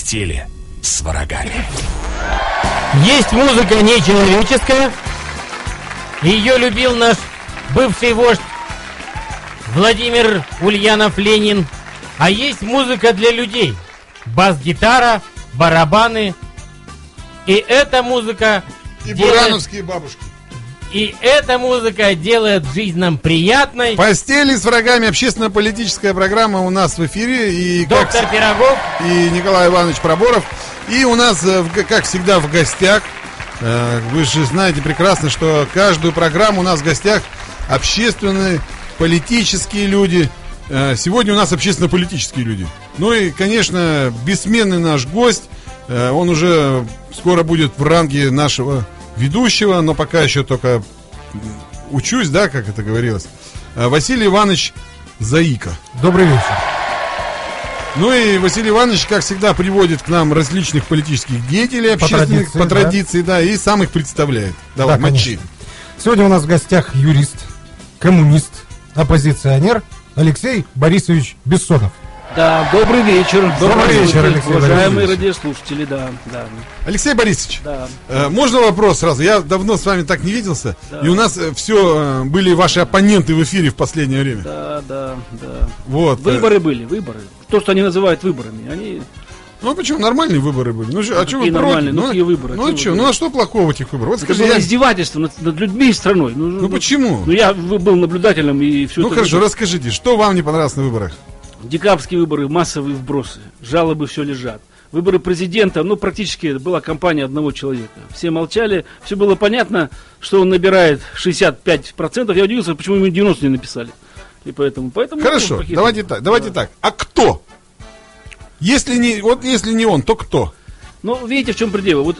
постели с врагами. Есть музыка нечеловеческая. Ее любил наш бывший вождь Владимир Ульянов Ленин. А есть музыка для людей. Бас-гитара, барабаны. И эта музыка И делает- бурановские бабушки. И эта музыка делает жизнь нам приятной. Постели с врагами. Общественно-политическая программа у нас в эфире. И как Доктор Пирогов. и Николай Иванович Проборов. И у нас, э, как всегда, в гостях, э, вы же знаете прекрасно, что каждую программу у нас в гостях общественные, политические люди. Э, Сегодня у нас общественно-политические люди. Ну и, конечно, бессменный наш гость. Он уже скоро будет в ранге нашего ведущего, но пока еще только учусь, да, как это говорилось. Э, Василий Иванович Заика. Добрый вечер. Ну и Василий Иванович, как всегда, приводит к нам различных политических деятелей По общественных, традиции, по да. традиции, да, и сам их представляет. Давай, Да, мочи. конечно. Сегодня у нас в гостях юрист, коммунист, оппозиционер Алексей Борисович Бессонов. Да, добрый вечер. Добрый вечер, Алексей Уважаемые Борисович. радиослушатели, да, да, Алексей Борисович, да. э, можно вопрос сразу? Я давно с вами так не виделся, Да. и у нас все были ваши оппоненты в эфире в последнее время. Да, да, да. Вот. э, Выборы были, выборы. То, что они называют выборами, они... Ну почему нормальные выборы были? Ну, что- а что вы нормальные? Ну, Ну, какие выборы? Ну, а что? Ну, а что плохого в этих выборах? Вот Это скажи, было я- издевательство над, над людьми и страной. Ну, Ну, почему? Ну, я был наблюдателем и все Ну, это... хорошо, расскажите, что вам не понравилось на выборах? Декабрьские выборы, массовые вбросы, жалобы все лежат. Выборы президента, ну, практически это была кампания одного человека. Все молчали, все было понятно, что он набирает 65%. Я удивился, почему ему 90 не написали. И поэтому, поэтому... Хорошо, давайте так, давайте так. А кто? Если не, вот если не он, то кто? Ну, видите, в чем предел. Вот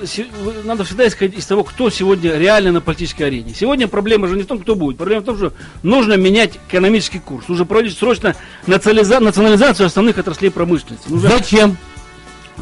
надо всегда исходить из того, кто сегодня реально на политической арене. Сегодня проблема же не в том, кто будет. Проблема в том, что нужно менять экономический курс. Нужно проводить срочно национализа- национализацию основных отраслей промышленности. Нужно Зачем?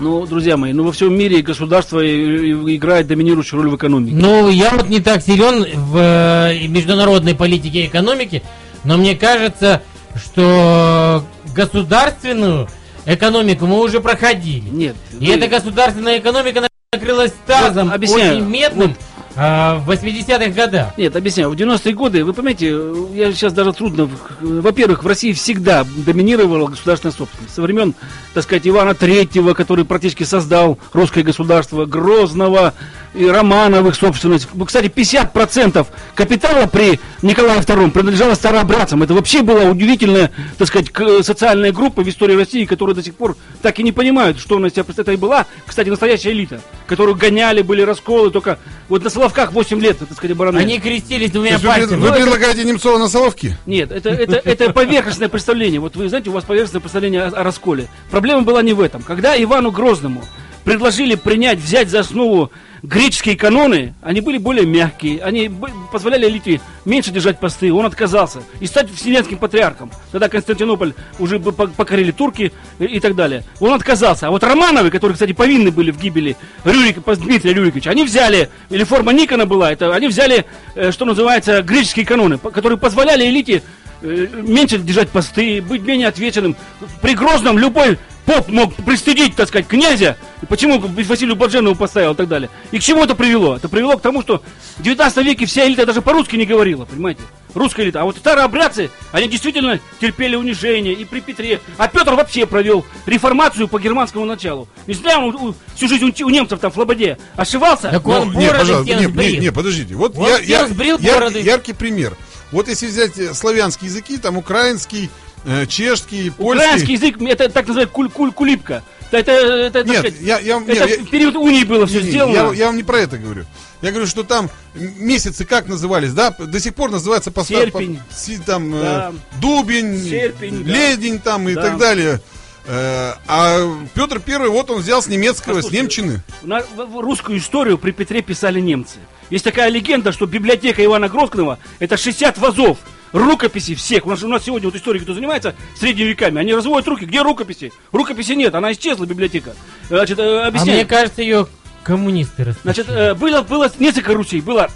Ну, друзья мои, ну во всем мире государство играет доминирующую роль в экономике. Ну, я вот не так силен в э, международной политике и экономике, но мне кажется, что государственную экономику мы уже проходили. Нет. И вы- эта государственная экомика накрылась тазом Вот, объясняю. очень медным а, в 80-х годах. Нет, объясняю. В 90-е годы, вы понимаете, я сейчас даже трудно... Во-первых, в России всегда доминировала государственная собственность. Со времен, так сказать, Ивана Третьего, который практически создал русское государство, Грозного и Романовых собственность. Кстати, 50% капитала при Николае II принадлежало старообрядцам. Это вообще была удивительная, так сказать, социальная группа в истории России, которая до сих пор так и не понимают, что себя представляет. Это и была, кстати, настоящая элита, которую гоняли, были расколы, только вот на Соловках 8 лет, так сказать, обороны. Они крестились двумя есть вы, пальцами. вы Ну, это- предлагаете Немцова на Соловки? Нет, это, это, это поверхностное представление. Вот вы знаете, у вас поверхностное представление о, о расколе. Проблема была не в этом. Когда Ивану Грозному предложили принять, взять за основу греческие каноны, они были более мягкие, они позволяли элите меньше держать посты, он отказался. И стать вселенским патриархом. Тогда Константинополь уже бы по- покорили турки и, так далее. Он отказался. А вот Романовы, которые, кстати, повинны были в гибели Рюрика, Дмитрия Рюриковича, они взяли, или форма Никона была, это они взяли, э, что называется, греческие каноны, которые позволяли элите меньше держать посты, быть менее ответственным. При Грозном любой поп мог пристыдить, так сказать, князя. Почему Василию Блаженнову поставил и так далее. И к чему это привело? Это привело к тому, что в 19 веке вся элита даже по-русски не говорила, понимаете? Русская элита. А вот старообрядцы, они действительно терпели унижение и при Петре. А Петр вообще провел реформацию по германскому началу. Не зря он всю жизнь у, у немцев там в Слободе ошивался. Так он Ну, не, бороды пожалуйста, всем не, не, не, подождите. Вот Он я, я- яр- бороды. яркий пример. Вот если взять э, славянские языки, там украинский, э, чешский, польский. Украинский язык, это так называют куль, куль, кулипка. Это, это, так Нет, сказать, я, я, это не, я- в период унии было все не, сделано. Я, я вам не про это говорю. Я говорю, что там месяцы как назывались, да? До сих пор называется по Серпень. по- там э, Да. дубень, Серпень, да. ледень там и Да. так далее. Э, а Петр Первый, вот он взял с немецкого, с Послушайте, немчины. На, в- в русскую историю при Петре писали немцы. Есть такая легенда, что библиотека Ивана Грозного это 60 вазов рукописей всех. У нас, у нас сегодня вот историки, кто занимается средними веками, они разводят руки. Где рукописи? Рукописи нет, она исчезла, библиотека. Значит, э, А объясняю. мне кажется, ее коммунисты растащили. Значит, э, было, было несколько Русей. Была,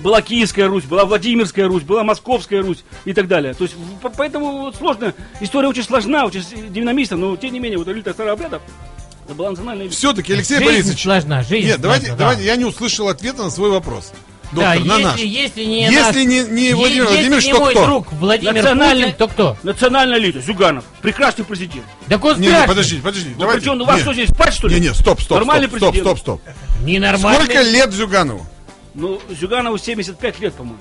была Киевская Русь, была Владимирская Русь, была Московская Русь и так далее. То есть, поэтому вот сложно. История очень сложна, очень динамична, но тем не менее, вот элита старообрядов Это была национальная элита. Все-таки, Алексей Жизнь Борисович. сложна, жизнь Нет, давайте, сложна, давайте, да. я не услышал ответа на свой вопрос. Да, Доктор, на если, наш. если не Если наш- не- не Владимир если Владимирович, не то мой кто? друг Владимир Национальный- Путин, то кто? Национальная элита, Зюганов. Прекрасный президент. Так он Не, не, страшный. подождите, подождите. Ну, давайте. причем, у вас Не, что здесь, спать, что ли? Не, не, стоп, стоп, Нормальный стоп, стоп, президент. стоп, стоп. Ненормальный. Сколько лет Зюганову? Ну, Зюганову 75 лет, по-моему.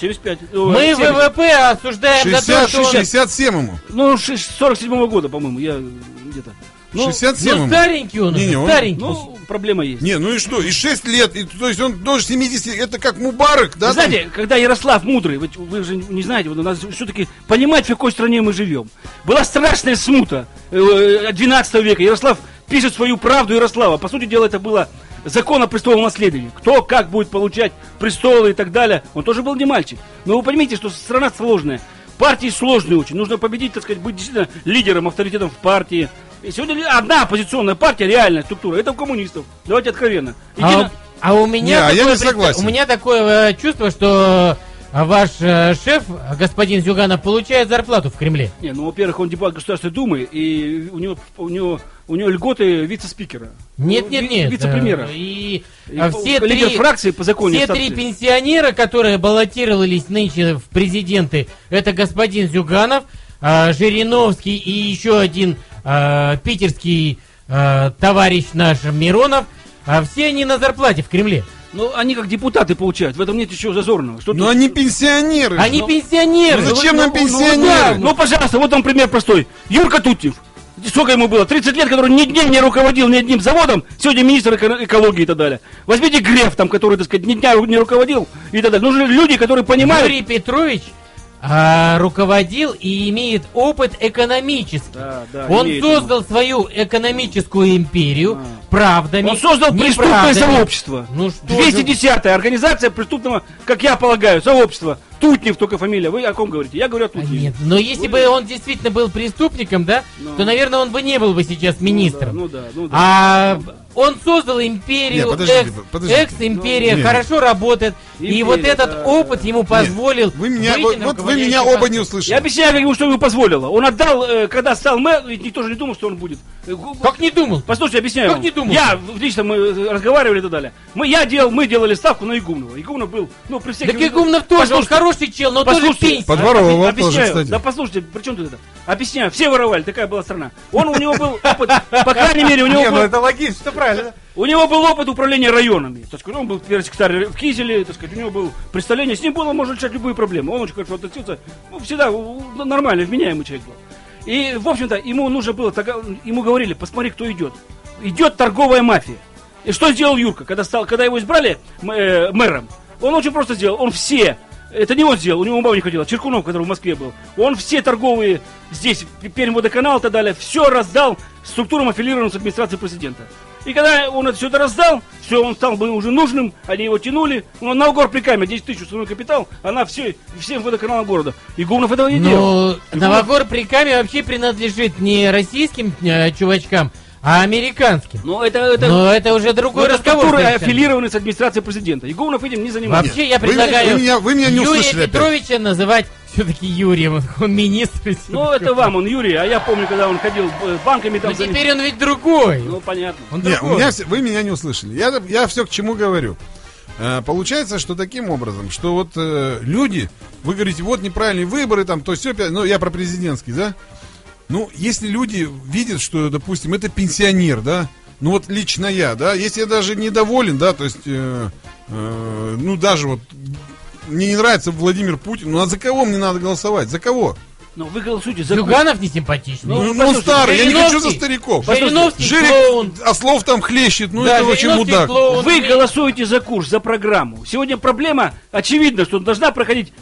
75. э, Мы 70. ВВП осуждаем за то, 60, что он... 67 ему. Ну, ш- 47 года, по-моему, я где-то. Ну, 67 Ну, старенький он, Не, не, уже, он- старенький. ну, проблема есть. Не, ну и что? И 6 лет, и, то есть он тоже 70, это как Мубарак, да? Вы знаете, когда Ярослав мудрый, вы, вы же не знаете, вот у нас все-таки понимать, в какой стране мы живем. Была страшная смута э, 12 века. Ярослав пишет свою правду Ярослава. По сути дела, это было закон о престолном наследии. Кто как будет получать престолы и так далее. Он тоже был не мальчик. Но вы поймите, что страна сложная. Партии сложные очень. Нужно победить, так сказать, быть действительно лидером, авторитетом в партии. И сегодня одна оппозиционная партия, реальная структура, это у коммунистов. Давайте откровенно. А, Едино- а у меня Не, а я такое не согласен. У меня такое э, чувство, что э, ваш э, шеф, господин Зюганов, получает зарплату в Кремле. Не, ну, во-первых, он депутат Государственной Думы, и у него, у него, у него льготы вице-спикера. Нет, нет, нет. Вице-премьера. э, И, И э, все лидер три, фракции по закону все три пенсионера, которые баллотировались нынче в президенты, это господин Зюганов, э, Жириновский и еще один э, питерский э, товарищ наш Миронов. А все они на зарплате в Кремле. Ну, они как депутаты получают, в этом нет ничего зазорного. Что Ну тут? они пенсионеры. Они Ну, пенсионеры. ну зачем нам Ну, ну, пенсионеры? да, Ну, пожалуйста, вот вам пример простой. Юрка Тутьев. Сколько ему было? 30 лет, который ни днем не руководил ни одним заводом, сегодня министр эко- экологии и так далее. Возьмите Греф, там, который, так сказать, ни дня не руководил и так далее. Нужны люди, которые понимают... Юрий Петрович а, руководил и имеет опыт экономический. Да, да, Он создал свою экономическую империю А. правдами. Он создал преступное сообщество. Ну что же. 210-я организация преступного, как я полагаю, сообщества. Тутнев только фамилия. Вы о ком говорите? Я говорю о А Тутневе. Нет, но если бы он действительно был преступником, да, Ну. то, наверное, он бы не был бы сейчас министром. Ну да, ну да. А он создал империю, Не, подождите, экс, подождите. экс-империя, Ну, не. хорошо работает, и Империя, вот этот да, опыт ему позволил. Вы меня, выйти вот, на вот вы меня оба не Я услышали. объясняю, как ему, что ему позволило. Он отдал, э, когда стал мэр, ведь никто же не думал, что он будет. Э, Как не думал? Послушайте, объясняю Как вам. не думал? Я, лично мы э, разговаривали и так далее. Мы, я делал, мы делали ставку на Игумнова. Игумнов был, ну, при всех... Так Игумнов тоже, он Послушайте, хороший чел, но тоже послушайте, пенсия. Подворовывал Объясняю. тоже. Да послушайте, при чем тут это? Объясняю, все воровали, такая была страна. Он, у него был опыт, по крайней мере, у него Не, ну был, это логично, все правильно. у него был опыт управления районами. Так сказать, он был первый секретарь в Кизеле, так сказать, у него было представление, с ним было можно решать любые проблемы. Он очень хорошо относился, ну, всегда у- у- нормальный, вменяемый человек был. И, в общем-то, ему нужно было, ему говорили, посмотри, кто идет. Идет торговая мафия. И что сделал Юрка, когда, стал, когда его избрали э, мэром? Он очень просто сделал, он все, это не он сделал, у него ума не хватило, Черкунов, который в Москве был, он все торговые здесь, Пермь водоканал и так далее, все раздал структурам, аффилированным с администрацией президента. И когда он это все это раздал, все, он стал бы уже нужным, они его тянули. Ну, на угор при камере 10 тысяч основной капитал, она все, всем водоканалам города. И Гумнов этого не делал. Ну, Новогор при Каме вообще принадлежит не российским э, чувачкам, а американским. Но это, это, Но это уже другой ну, это разговор. структуры, совершенно. аффилированные с администрацией президента. И Гумнов этим не занимается. Вообще, я Вы предлагаю вы меня- вы меня не Юрия услышали опять. Петровича называть все-таки Юрием. Он, он министр. Ну, это вам, он Юрий, а я помню, когда он ходил э, банками там... Но за- теперь он ведь другой. Ну, понятно. Он Не, другой. у меня вы меня не услышали. Я, я все к чему говорю. Э, Получается, что таким образом, что вот э, люди, вы говорите, вот неправильные выборы, там, то все, ну, я про президентский, да? Ну, если люди видят, что, допустим, это пенсионер, да, ну вот лично я, да, если я даже недоволен, да, то есть, э, э, ну даже вот мне не нравится Владимир Путин, ну а за кого мне надо голосовать? За кого? Ну, вы голосуете за... Зюганов не симпатичный. Ну, ну, послушайте, старый, я не хочу за стариков. Жириновский Жирик клоун. ослов там хлещет, ну Да, это очень мудак. клоун. Вы голосуете за курс, за программу. Сегодня проблема очевидна, что должна проходить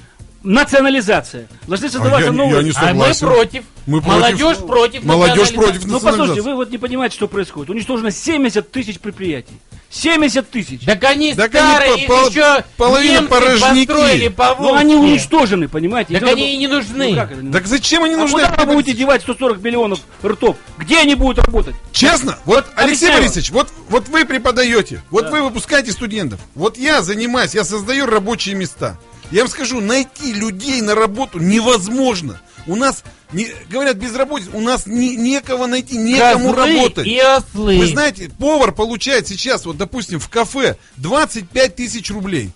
национализация. Должны А создаваться я, не- новые... я не А мы против. Мы против. Молодежь против. Молодежь против Ну, послушайте, вы вот не понимаете, что происходит. Уничтожено 70 тысяч предприятий. 70 тысяч. Так они Так они старые, их пол- еще половина порожники. построили по Ну, они уничтожены, понимаете? Так они и не нужны. Ну, как это Так зачем они А нужны? куда вы будете девать 140 миллионов ртов? Где они будут работать? Честно, вот, Алексей объясняю. Борисович, вот, вот вы преподаете, вот Да. вы выпускаете студентов, вот я занимаюсь, я создаю рабочие места. Я вам скажу, найти людей на работу невозможно. У нас, не, говорят, безработица, у нас не, некого найти, некому Козлы работать. и ослы. Вы знаете, повар получает сейчас, вот, допустим, в кафе 25 тысяч рублей.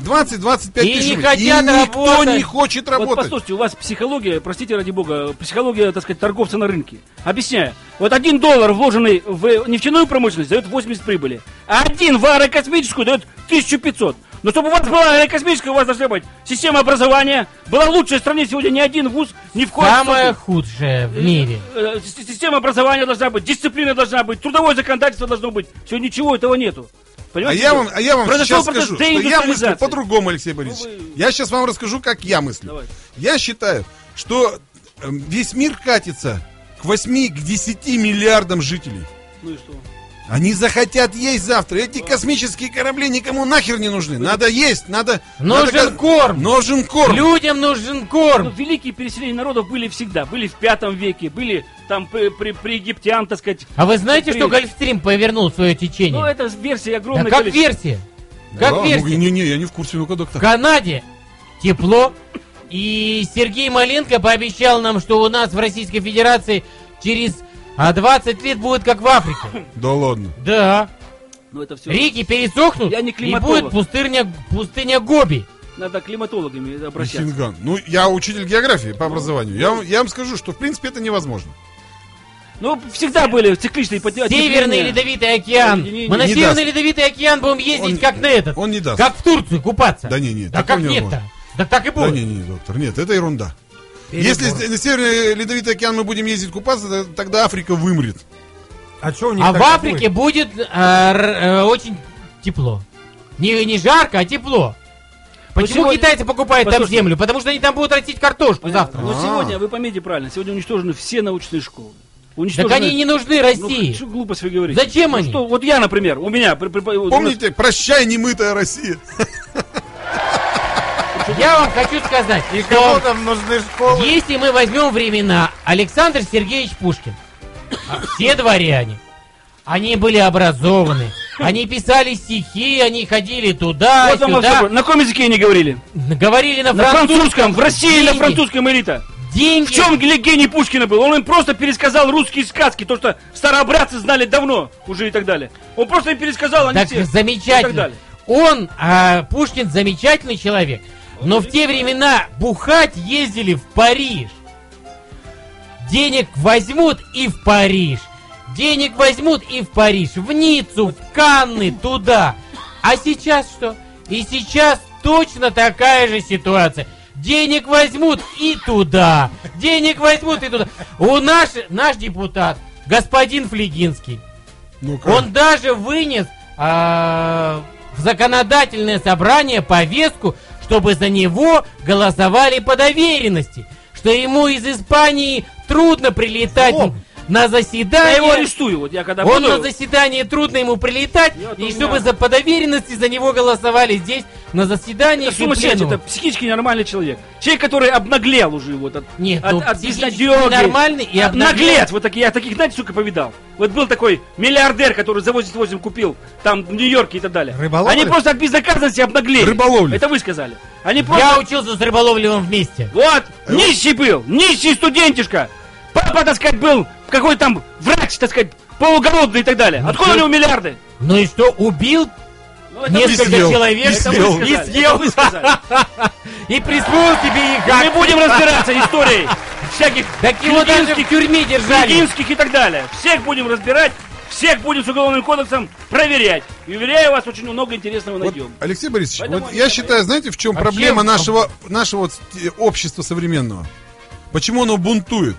20-25 И тысяч рублей. и никто работать. не хочет Вот работать. послушайте, у вас психология, простите ради бога, психология, так сказать, торговца на рынке. Объясняю. Вот один доллар, вложенный в нефтяную промышленность, дает 80 прибыли. А один в аэрокосмическую дает 1500. Но чтобы у вас была аэрокосмическая, у вас должна быть система образования. Была лучшая в стране сегодня ни один вуз ни в коем Самое случае. худшее в мире. Э, э, с- Система образования должна быть, дисциплина должна быть, трудовое законодательство должно быть. Сегодня ничего этого нету. А Понимаете? я вам, а я вам Произошел сейчас скажу, что я мыслю по-другому, Алексей Борисович. Ну вы- Я сейчас вам расскажу, как я мыслю. Давай. Я считаю, что э, весь мир катится к 8, к 10 миллиардам жителей. Ну и что? Они захотят есть завтра. Эти космические корабли никому нахер не нужны. Надо есть, надо... Нужен надо ко- корм. Нужен корм. Людям нужен Ну, корм. великие переселения народов были всегда. Были в пятом веке, были там при, при, при египтян, так сказать. А вы знаете, При- что Гольфстрим повернул свое Ну, течение? это версия Да огромная. как версия. Да, Как ну, версия. Не-не, я не в курсе, ну-ка, В доктор. Канаде тепло. И Сергей Маленко пообещал нам, что у нас в Российской Федерации через а, 20 лет будет как в Африке. Да ладно. Да. Ну, это все. Реки пересохнут, Я не и будет пустыня, пустыня Гоби. Надо климатологами обращаться. Хинган. Ну, я учитель географии по образованию. Я, вам- я вам скажу, что, в принципе, это невозможно. Ну, всегда были цикличные поте- Северный потепления. Ледовитый океан. Не- не- Мы на не Северный даст. Ледовитый океан будем ездить Он- как на этот. он не даст. Как в Турцию купаться. Да не, не, Да как нет-то? Да так и Да будет. не, не, доктор, нет, это ерунда. Перебор. Если на Северный Ледовитый океан мы будем ездить купаться, то- тогда Африка вымрет. А что у них А в Африке будет э, р- э, очень тепло. Не, не жарко, а тепло. Почему сегодня- китайцы покупают там Послушайте. землю? Потому что они там будут растить картошку завтра. Но А. сегодня, вы поймите правильно, сегодня уничтожены все научные школы. Так Уничтожены... они не нужны Ну, России. что глупость вы говорите? Зачем Ну, они? Что, вот я, например, у меня... Помните, прощай, немытая Россия. Я вам хочу сказать, И кому что там нужны школы? если мы возьмем времена Александр Сергеевич Пушкин, а все дворяне, они были образованы, они писали стихи, они ходили туда, Вот сюда, На каком языке они говорили? говорили на На французском. В России на Деньги. французском элита. Деньги. В чем гений Пушкина был? Он им просто пересказал русские сказки, то, что старообрядцы знали давно уже и так далее. Он просто им пересказал, они Так все. И так замечательно. далее. Он, а, Пушкин, замечательный человек. Но в те времена бухать ездили в Париж. Денег возьмут и в Париж. Денег возьмут и в Париж. В Ниццу, в Канны, туда. А сейчас что? И сейчас точно такая же ситуация. Денег возьмут и туда. Денег возьмут и туда. У наш, наш депутат, господин Флегинский, Ну-ка. он даже вынес а, в законодательное собрание повестку, чтобы за него голосовали по доверенности. Что ему из Испании трудно прилетать О! На Я заседание. его арестую. Вот я когда Он буду... на заседание трудно ему прилетать, Я и у чтобы меня- за по доверенности за него голосовали здесь на заседании. Это сумасшедший, это психически нормальный человек. Человек, который обнаглел уже вот от, Нет, от, ну, от психически безнадёги. нормальный и обнаглел. Наглец, вот такие, я таких, знаете, сука, повидал. Вот был такой миллиардер, который за 88 купил там в Нью-Йорке и так далее. Рыболовля? Они просто от безнаказанности обнаглели. Рыболовля. Это вы сказали. Они просто... Я учился с Рыболовлевым вместе. Вот, нищий был, нищий студентишка. Папа, так сказать, был какой там врач, так сказать, полуголодный и так далее. Ну Откуда чё? у него миллиарды? Ну и что, убил Ну, несколько съел. человек И Это съел. сказали, съел. и присвоил себе их. Мы будем разбираться историей всяких Так его даже в тюрьме держали. и так далее. Всех будем разбирать, всех будем с уголовным кодексом проверять. И уверяю вас, очень много интересного Вот, найдем. Алексей Борисович, Поэтому вот я считаю, знаете, в чем Вообще, проблема нашего, нашего э, общества современного? Почему оно бунтует?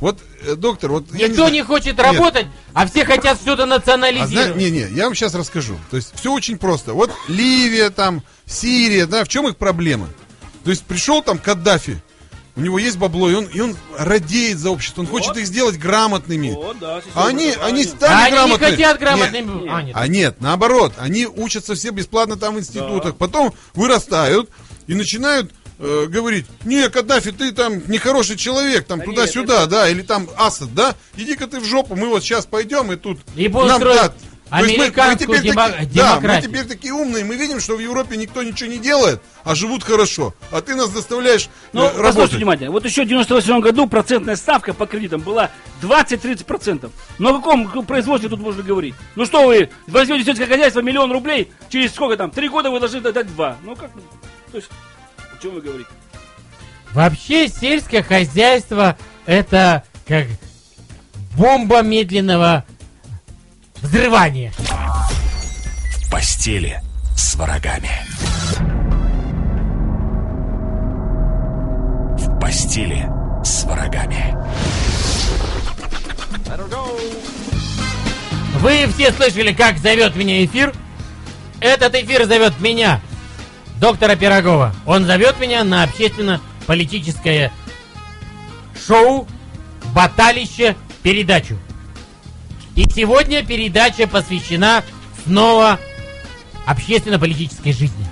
Вот, э, доктор, вот Никто не, не хочет Нет. работать, а все хотят что-то А национализировать. не, не, я вам сейчас расскажу. То есть все очень просто. Вот Ливия, там, Сирия, да, в чем их проблема? То есть пришел там Каддафи, у него есть бабло, и он, и он радеет за общество, он хочет их сделать грамотными. да, А они, они А стали они не грамотными. хотят Нет, грамотными. А, нет. а нет, наоборот, они учатся все бесплатно там в институтах, потом вырастают и начинают э, говорить, не, Каддафи, ты там нехороший человек, там Да туда-сюда, да, или там Асад, да, иди-ка ты в жопу, мы вот сейчас пойдем и тут будут нам да, есть мы- мы американскую демо- таки- Да, мы демократию. теперь такие умные, мы видим, что в Европе никто ничего не делает, а живут хорошо. А ты нас заставляешь Ну, э, работать. внимательно. Вот еще в 98 году процентная ставка по кредитам была 20-30%. Но о каком производстве тут можно говорить? Ну что вы, возьмете сельское хозяйство миллион рублей, через сколько там? Три года вы должны дать два. Ну как? То есть, о чем вы говорите? Вообще сельское хозяйство это как бомба медленного взрывания. В постели с врагами. В постели с врагами. Вы все слышали, как зовет меня эфир? Этот эфир зовет меня, доктора Пирогова. Он зовет меня на общественно-политическое шоу «Баталище. Передачу». И сегодня передача посвящена снова общественно-политической жизни.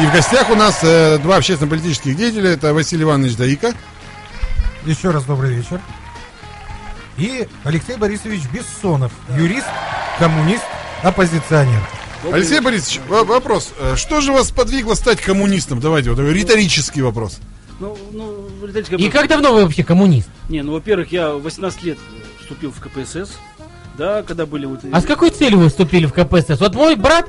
И в гостях у нас э, два общественно-политических деятеля. Это Василий Иванович Даика. Еще раз добрый вечер. И Алексей Борисович Бессонов, юрист, коммунист, оппозиционер. Алексей Борисович, во- вопрос. Э, Что же вас подвигло стать коммунистом? Давайте, вот такой риторический вопрос. Ну, ну, Летательская И как давно вы вообще коммунист? Не, ну, во-первых, я в 18 лет вступил в КПСС. Да, когда были вот... А с какой целью вы вступили в КПСС? Вот мой брат,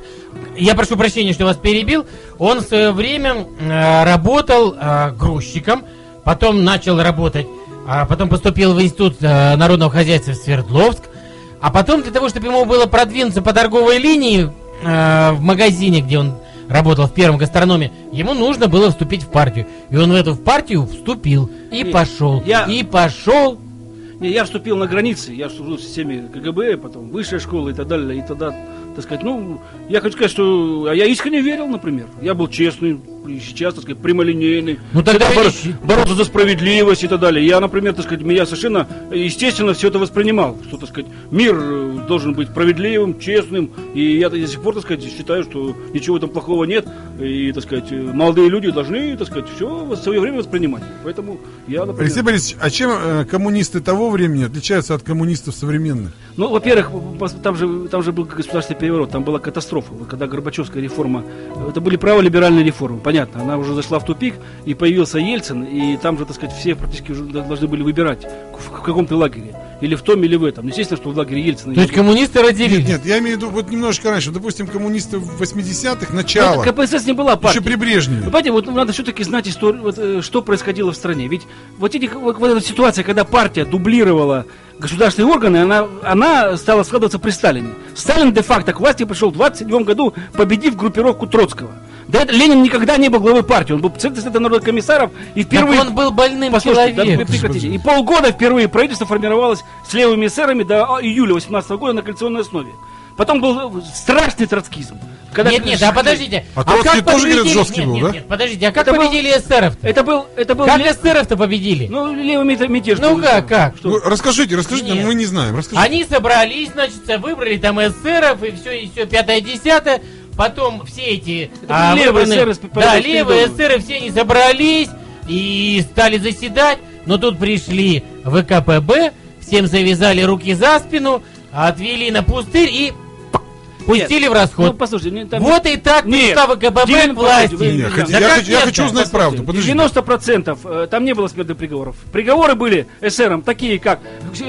я прошу прощения, что вас перебил, он в свое время э, работал э, грузчиком, потом начал работать, а потом поступил в Институт э, народного хозяйства в Свердловск, а потом для того, чтобы ему было продвинуться по торговой линии э, в магазине, где он работал в первом гастрономе, ему нужно было вступить в партию. И он в эту партию вступил и Не, пошел, я- и пошел. Не, я вступил на границе, я служил в системе КГБ, потом высшая школа и так далее, и тогда, так сказать, ну, я хочу сказать, что а я искренне верил, например. Я был честный, и сейчас, так сказать, прямолинейный. Ну, тогда боро- видишь- бороться за справедливость и так далее. Я, например, так сказать, я совершенно естественно все это воспринимал, что, так сказать, мир э, должен быть справедливым, честным, и я до сих пор, так сказать, считаю, что ничего этом плохого нет, и, так сказать, э, молодые люди должны, так сказать, все в свое время воспринимать. Поэтому я, например... Алексей Борисович, а чем э, коммунисты того времени отличаются от коммунистов современных? Ну, во-первых, там же, там же был государственный переворот, там была катастрофа. Вот Когда Горбачевская реформа, это были праволиберальные реформы, понятно, она уже зашла в тупик, и появился Ельцин, и там же, так сказать, все практически уже должны были выбирать, в каком ты лагере, или в том, или в этом. Ну, Естественно, что в лагере Ельцина. То есть коммунисты разделились. Нет, нет, я имею в виду вот немножко раньше. Допустим, коммунисты в 80-х, Ну, начало. это КПСС не была партия. Еще при Брежневе. Понимаете, вот надо все-таки знать историю, вот, э, что происходило в стране. Ведь вот, эти, вот, вот эта ситуация, когда партия дублировала государственные органы, она, она стала складываться при Сталине. Сталин де-факто к власти пришел в 27 году, победив группировку Троцкого. Да, это Ленин никогда не был главой партии, он был председателем народных комиссаров и впервые... Так он был больным Послушайте, да, человеком. прекратите. И полгода впервые правительство формировалось с левыми эсерами до а, июля 18 года на коалиционной основе. Потом был страшный троцкизм. когда- Нет, нет, а подождите. А Троцкий как тоже, победили- жесткий нет, был, нет, да? Нет, подождите, а как Это был- победили эсеров-то? Это был, это был Как ле- эсеров-то победили? Ну, левый мета- мятеж. Ну был. как, как? Что? Ну, расскажите, расскажите, Нет. мы не знаем. Расскажите. Они собрались, значит, выбрали там эсеров и все, и все, пятое-десятое. Потом все эти были левые эсеры да, левые эсеры, все они собрались и стали заседать. Но тут пришли ВКПБ, всем завязали руки за спину, отвели на пустырь и пустили в Ну, расход. послушайте, не, там- Вот и так Нет, пришла ВКПБ Димон, к власти. подождите, вы- Не, хотя- Да я, как хочу, я нет, хочу узнать правду. Подождите. 90% э, там не было смертных приговоров. Приговоры были эсерам такие, как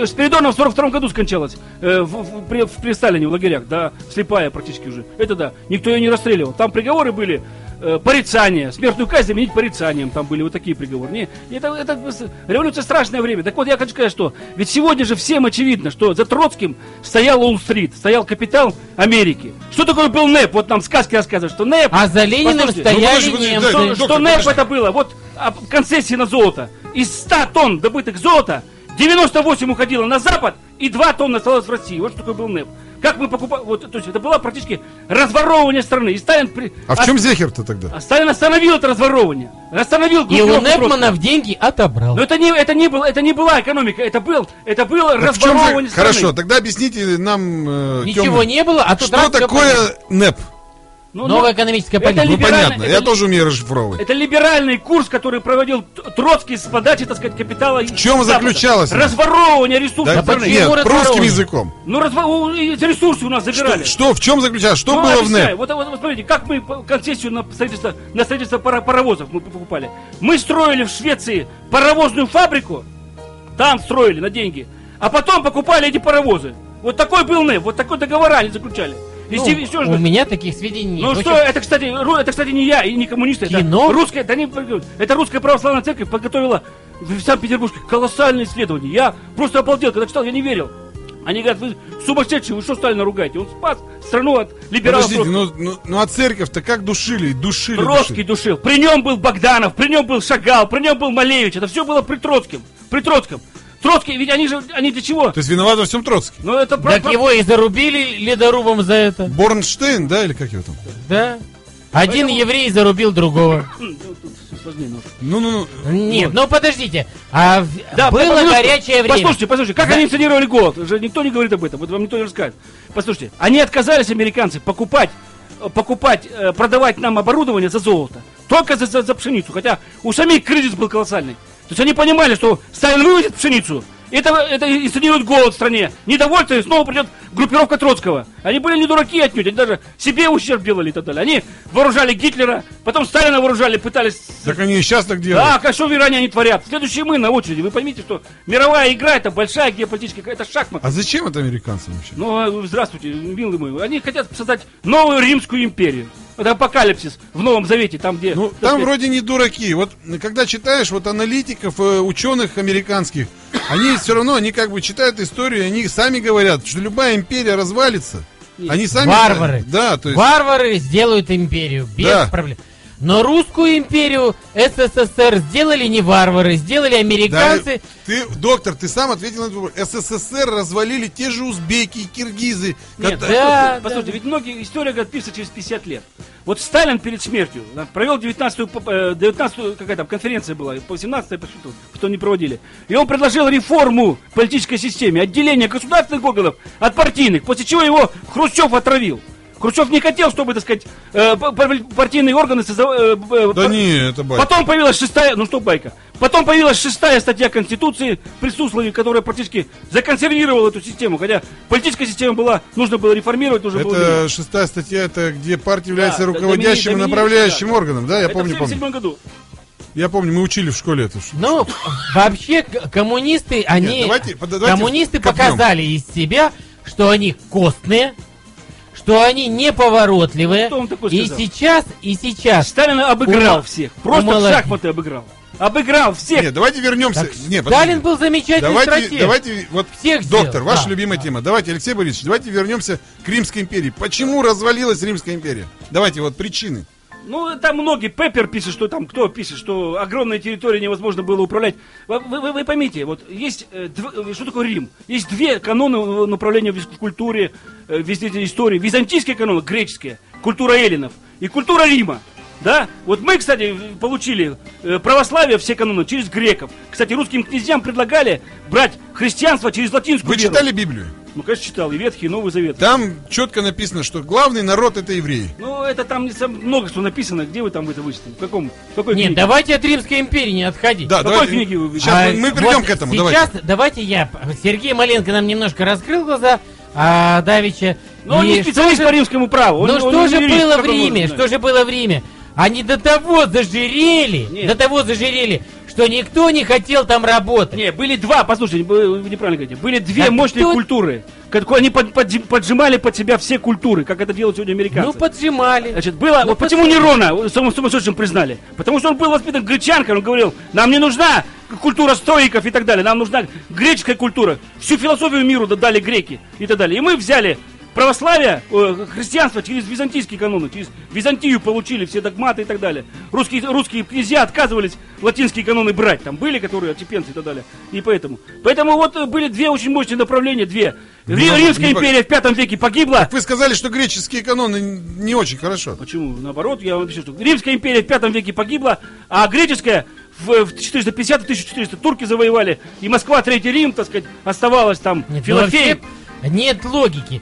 Спиридонов в 42 году скончалась э, в, в- при, в- при Сталине в лагерях, да, слепая практически уже. Это да, никто ее не расстреливал. Там приговоры были э, порицание, смертную казнь заменить порицанием, там были вот такие приговоры. Не, это, это революция страшное время. Так вот, я хочу сказать, что ведь сегодня же всем очевидно, что за Троцким стоял Уолл-стрит, стоял капитал Америки. Что такое был НЭП? Вот нам сказки рассказывают, что НЭП... А за Лениным Послушайте, ну, стояли подожди, немцы. что, что НЭП это было? Вот а, концессии на золото. Из 100 тонн добытых золота 98 уходило на Запад и 2 тонны осталось в России. Вот что такое был НЭП. Как мы покупали... Вот, то есть это было практически разворовывание страны. И Сталин... при- А в чем Зехер-то тогда? а Сталин остановил это разворовывание. Остановил И у Непманов Троцкого. деньги отобрал. Но это не, это, не было, это не была экономика, это, был, это было Так в чем же- разворовывание страны. Хорошо, тогда объясните нам, э, Ничего Тёма, не было, а тут что такое. НЭП? Ну, Новая ну, экономическая это политика. Ну, либерально- понятно, я это- тоже умею расшифровывать. Это либеральный курс, который проводил Троцкий с подачи, так сказать, капитала. В чем заключалось это? Разворовывание ресурсов Да, нет, русским языком. Ну, разво... ресурсы у нас забирали. Что, что, в чем заключалось? Что Ну, было в объясняю. НЭП? Вот, вот, вот смотрите, как мы концессию на строительство, на строительство пара- паровозов мы покупали. Мы строили в Швеции паровозную фабрику, там строили на деньги, а потом покупали эти паровозы. Вот такой был НЭП, вот такой договора они заключали. И Ну, же- у меня таких сведений нет. ну что, это, кстати, ру- это, кстати, не я и не коммунисты. Это Кино? русская, да не, это русская православная церковь подготовила в Санкт-Петербурге колоссальные исследования. Я просто обалдел, когда читал, я не верил. Они говорят, вы сумасшедшие, вы что Сталина ругаете? Он спас страну от либералов. Подождите, ну, ну, ну а церковь-то как душили? Душили, Троцкий душили. душил. При нем был Богданов, при нем был Шагал, при нем был Малевич. Это все было при Троцким. При Троцком. Троцкий, ведь они же, они для чего? То есть виноват во всем Троцкий. Ну это про- Так про- его и зарубили ледорубом за это. Борнштейн, да, или как его там? Да. Один Поэтому- еврей зарубил другого. М, ну, немножко. Ну-ну-ну. Нет, ну подождите. А Да, было по- послушайте, горячее время. Послушайте, послушайте, как Да. они инсценировали голод? Уже никто не говорит об этом, вот вам никто не расскажет. Послушайте, они отказались, американцы, покупать, э, покупать, э, продавать нам оборудование за золото. Только за, за- за пшеницу. Хотя у самих кризис был колоссальный. То есть они понимали, что Сталин вывозит пшеницу, это, это инсценирует голод в стране. Недовольство, и снова придет группировка Троцкого. Они были не дураки отнюдь, они даже себе ущерб делали и так далее. Они вооружали Гитлера, потом Сталина вооружали, пытались Так они и сейчас так делают. да, а что в Иране они творят? Следующие мы на очереди. Вы поймите, что мировая игра это большая геополитическая, это шахмат. А зачем это американцам вообще? Ну, а, здравствуйте, милый мой. Они хотят создать новую Римскую империю. Это апокалипсис в Новом Завете, там где... Ну, там сказать, вроде не дураки. Вот когда читаешь вот аналитиков, э, ученых американских, они все равно, они как бы читают историю, они сами говорят, что любая империя развалится. Они сами... Варвары. Да, то есть... Варвары сделают империю без Да. проблем. Но русскую империю СССР сделали не варвары, сделали Да, американцы. ты, доктор, ты сам ответил на этот вопрос. СССР развалили те же узбеки и киргизы. Нет, да, послушайте, да, послушайте, да. ведь многие история говорят, пишется через 50 лет. Вот Сталин перед смертью да, провел 19-ю, поп- э, 19-ю, какая там конференция была, по 18-й, по что потом не проводили. И он предложил реформу политической системе, отделение государственных органов от партийных, после чего его Хрущев отравил. Хрущев не хотел, чтобы, так сказать, э, партийные органы созда- э, э, Да не, это байка. Потом появилась шестая, ну что байка, потом появилась шестая статья Конституции при Суслове, которая практически законсервировала эту систему, хотя политическая система была, нужно было реформировать, было... Это шестая статья, это где партия является да, руководящим и домини- направляющим доминирующим, да. органом, да, я Это помню, в помню. 77 году. Я помню, мы учили в школе это. Ну, вообще, коммунисты, они... давайте- под- давайте коммунисты копнем. показали из себя, что они костные, что они неповоротливые. Вам такое И сказал? сейчас, и сейчас. Сталин обыграл Ума- всех, просто в умолодец. шахматы обыграл. Обыграл всех. Нет, давайте вернемся. Так Не, Сталин был замечательный Давайте, стратег. давайте, вот, Всех доктор, сделал, ваша да, любимая да. тема. Давайте, Алексей Борисович, давайте вернемся к Римской империи. Почему развалилась Римская империя? Давайте, вот причины. Ну, там многие, Пеппер пишет, что там, кто пишет, что огромные территории невозможно было управлять. Вы, вы- вы поймите, вот есть, э, дв- э, что такое Рим? Есть две каноны э, направления в культуре, э, везде истории. Византийская канона, греческая, культура эллинов и культура Рима. Да? Вот мы, кстати, в- получили православие, все каноны, через греков. Кстати, русским князьям предлагали брать христианство через латинскую Вы веру. читали Библию? Ну, конечно, читал. И Ветхий, и Новый Завет. Там четко написано, что главный народ это евреи. Ну, это там не сам- много что написано. Где вы там это вычитали? В каком? В какой Нет, книге? давайте от Римской империи не отходить. Да, какой давайте. книги вы? Сейчас А, мы, мы придем вот к этому. Сейчас Давайте. давайте я. Сергей Маленко нам немножко раскрыл глаза, а Давича. Но он не специалист же- по римскому праву. Он- Ну он что не же юрист, было в он Риме? Что же было в Риме? Они до того зажирели, Нет. до того зажирели, что никто не хотел там работать. Не, были два, послушайте, вы неправильно говорите. Были две Так мощные кто- культуры. как- Они под- подж- поджимали под себя все культуры, как это делают сегодня американцы. Ну поджимали. Значит, было, Ну, вот почему. Нерона сумасшедшим признали? Потому что он был воспитан гречанкой, он говорил, нам не нужна культура стоиков и так далее, нам нужна греческая культура. Всю философию миру дали греки и так далее. И мы взяли православие, э, христианство через византийские каноны, через Византию получили все догматы и так далее. Русские, русские князья отказывались латинские каноны брать, там были, которые отчепенцы и так далее. И поэтому. Поэтому вот э, были две очень мощные направления, две. Ри- Римская империя в пятом веке погибла, Вы сказали, что греческие каноны не очень хорошо. Почему? Наоборот, я вам пишу, что Римская империя в пятом веке погибла, а греческая в, в 450-1400 турки завоевали, и Москва, Третий Рим, так сказать, оставалась там, Нет, ну, Филофей. вообще нет логики.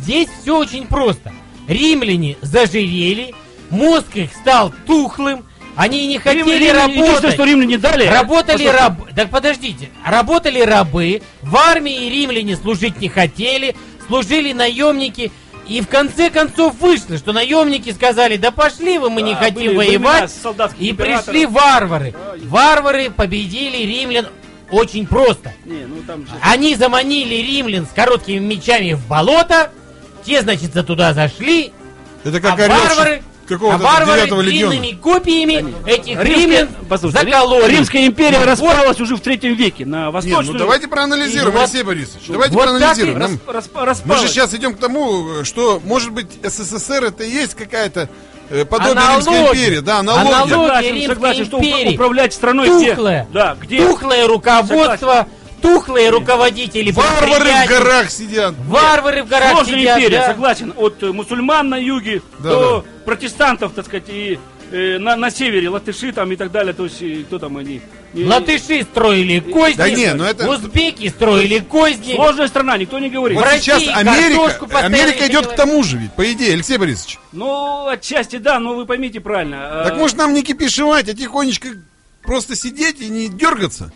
Здесь все очень просто. римляне зажирели, мозг их стал тухлым, они не хотели Римляне- работать. что римляне дали... Работали рабы. Так подождите. Работали рабы. В армии римляне служить не хотели. Служили наемники. И в конце концов вышло, что наемники сказали, да пошли вы, мы не Да, хотим были воевать. И императоров. пришли варвары. Варвары победили римлян очень просто. Не, ну там же... Они заманили римлян с короткими мечами в болото. Те, значит, за туда зашли. Это как а варвары, а какого-то варвары девятого легиона. длинными копиями этих римлян послушайте, закололи. Римская империя Вот. распалась уже в третьем веке на Нет, восточную... ну давайте проанализируем, И вот- Алексей Борисович. Давайте вот так и проанализируем. Нам- рас- Мы распалась. же сейчас идем к тому, что, может быть, СССР это и есть какая-то э, подобие Аналогия. Римской империи. Да, аналогия. Аналогия. Согласен, Римской согласен, что империи. управлять страной где... Тухлое. Да, где... Тухлое руководство, тухлые руководители Варвары в горах сидят. Варвары в горах Сложная сидят, империя, да. согласен. От э, мусульман на юге Да, до протестантов, так сказать, и э, на, на севере, латыши там и так далее. То есть, кто там они? И- Латыши строили козни, Да не, ну это- узбеки строили козни. Сложная страна, никто не говорит. Вот В сейчас России Америка, Америка идет к тому же ведь, по идее, Алексей Борисович. Ну, отчасти да, но вы поймите правильно. Так э, может нам не кипишевать, а тихонечко просто сидеть и не дергаться?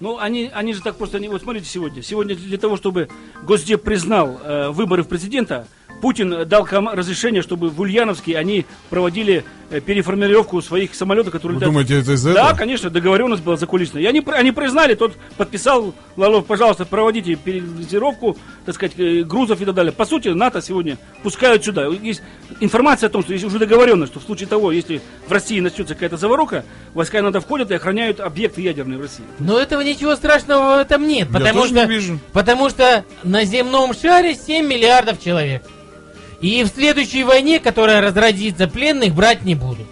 Ну, они, они же так просто не... Вот смотрите сегодня. Сегодня для того, чтобы Госдеп признал э, выборы в президента, Путин дал разрешение, чтобы в Ульяновске они проводили э, переформировку своих самолетов, которые... Вы летят- думаете, это из-за Да, этого? конечно, договоренность была закулисная. И они, они признали, тот подписал, Лавров, пожалуйста, проводите переформировку, так сказать, э, грузов и так далее. По сути, НАТО сегодня пускают сюда. Есть информация о том, что есть уже договоренность, что в случае того, если в России начнется какая-то заварука, войска НАТО входят и охраняют объекты ядерные в России. Но этого ничего страшного в этом нет, Я потому тоже что, не вижу. потому что на земном шаре 7 миллиардов человек. И в следующей войне, которая разразится, пленных брать не будут.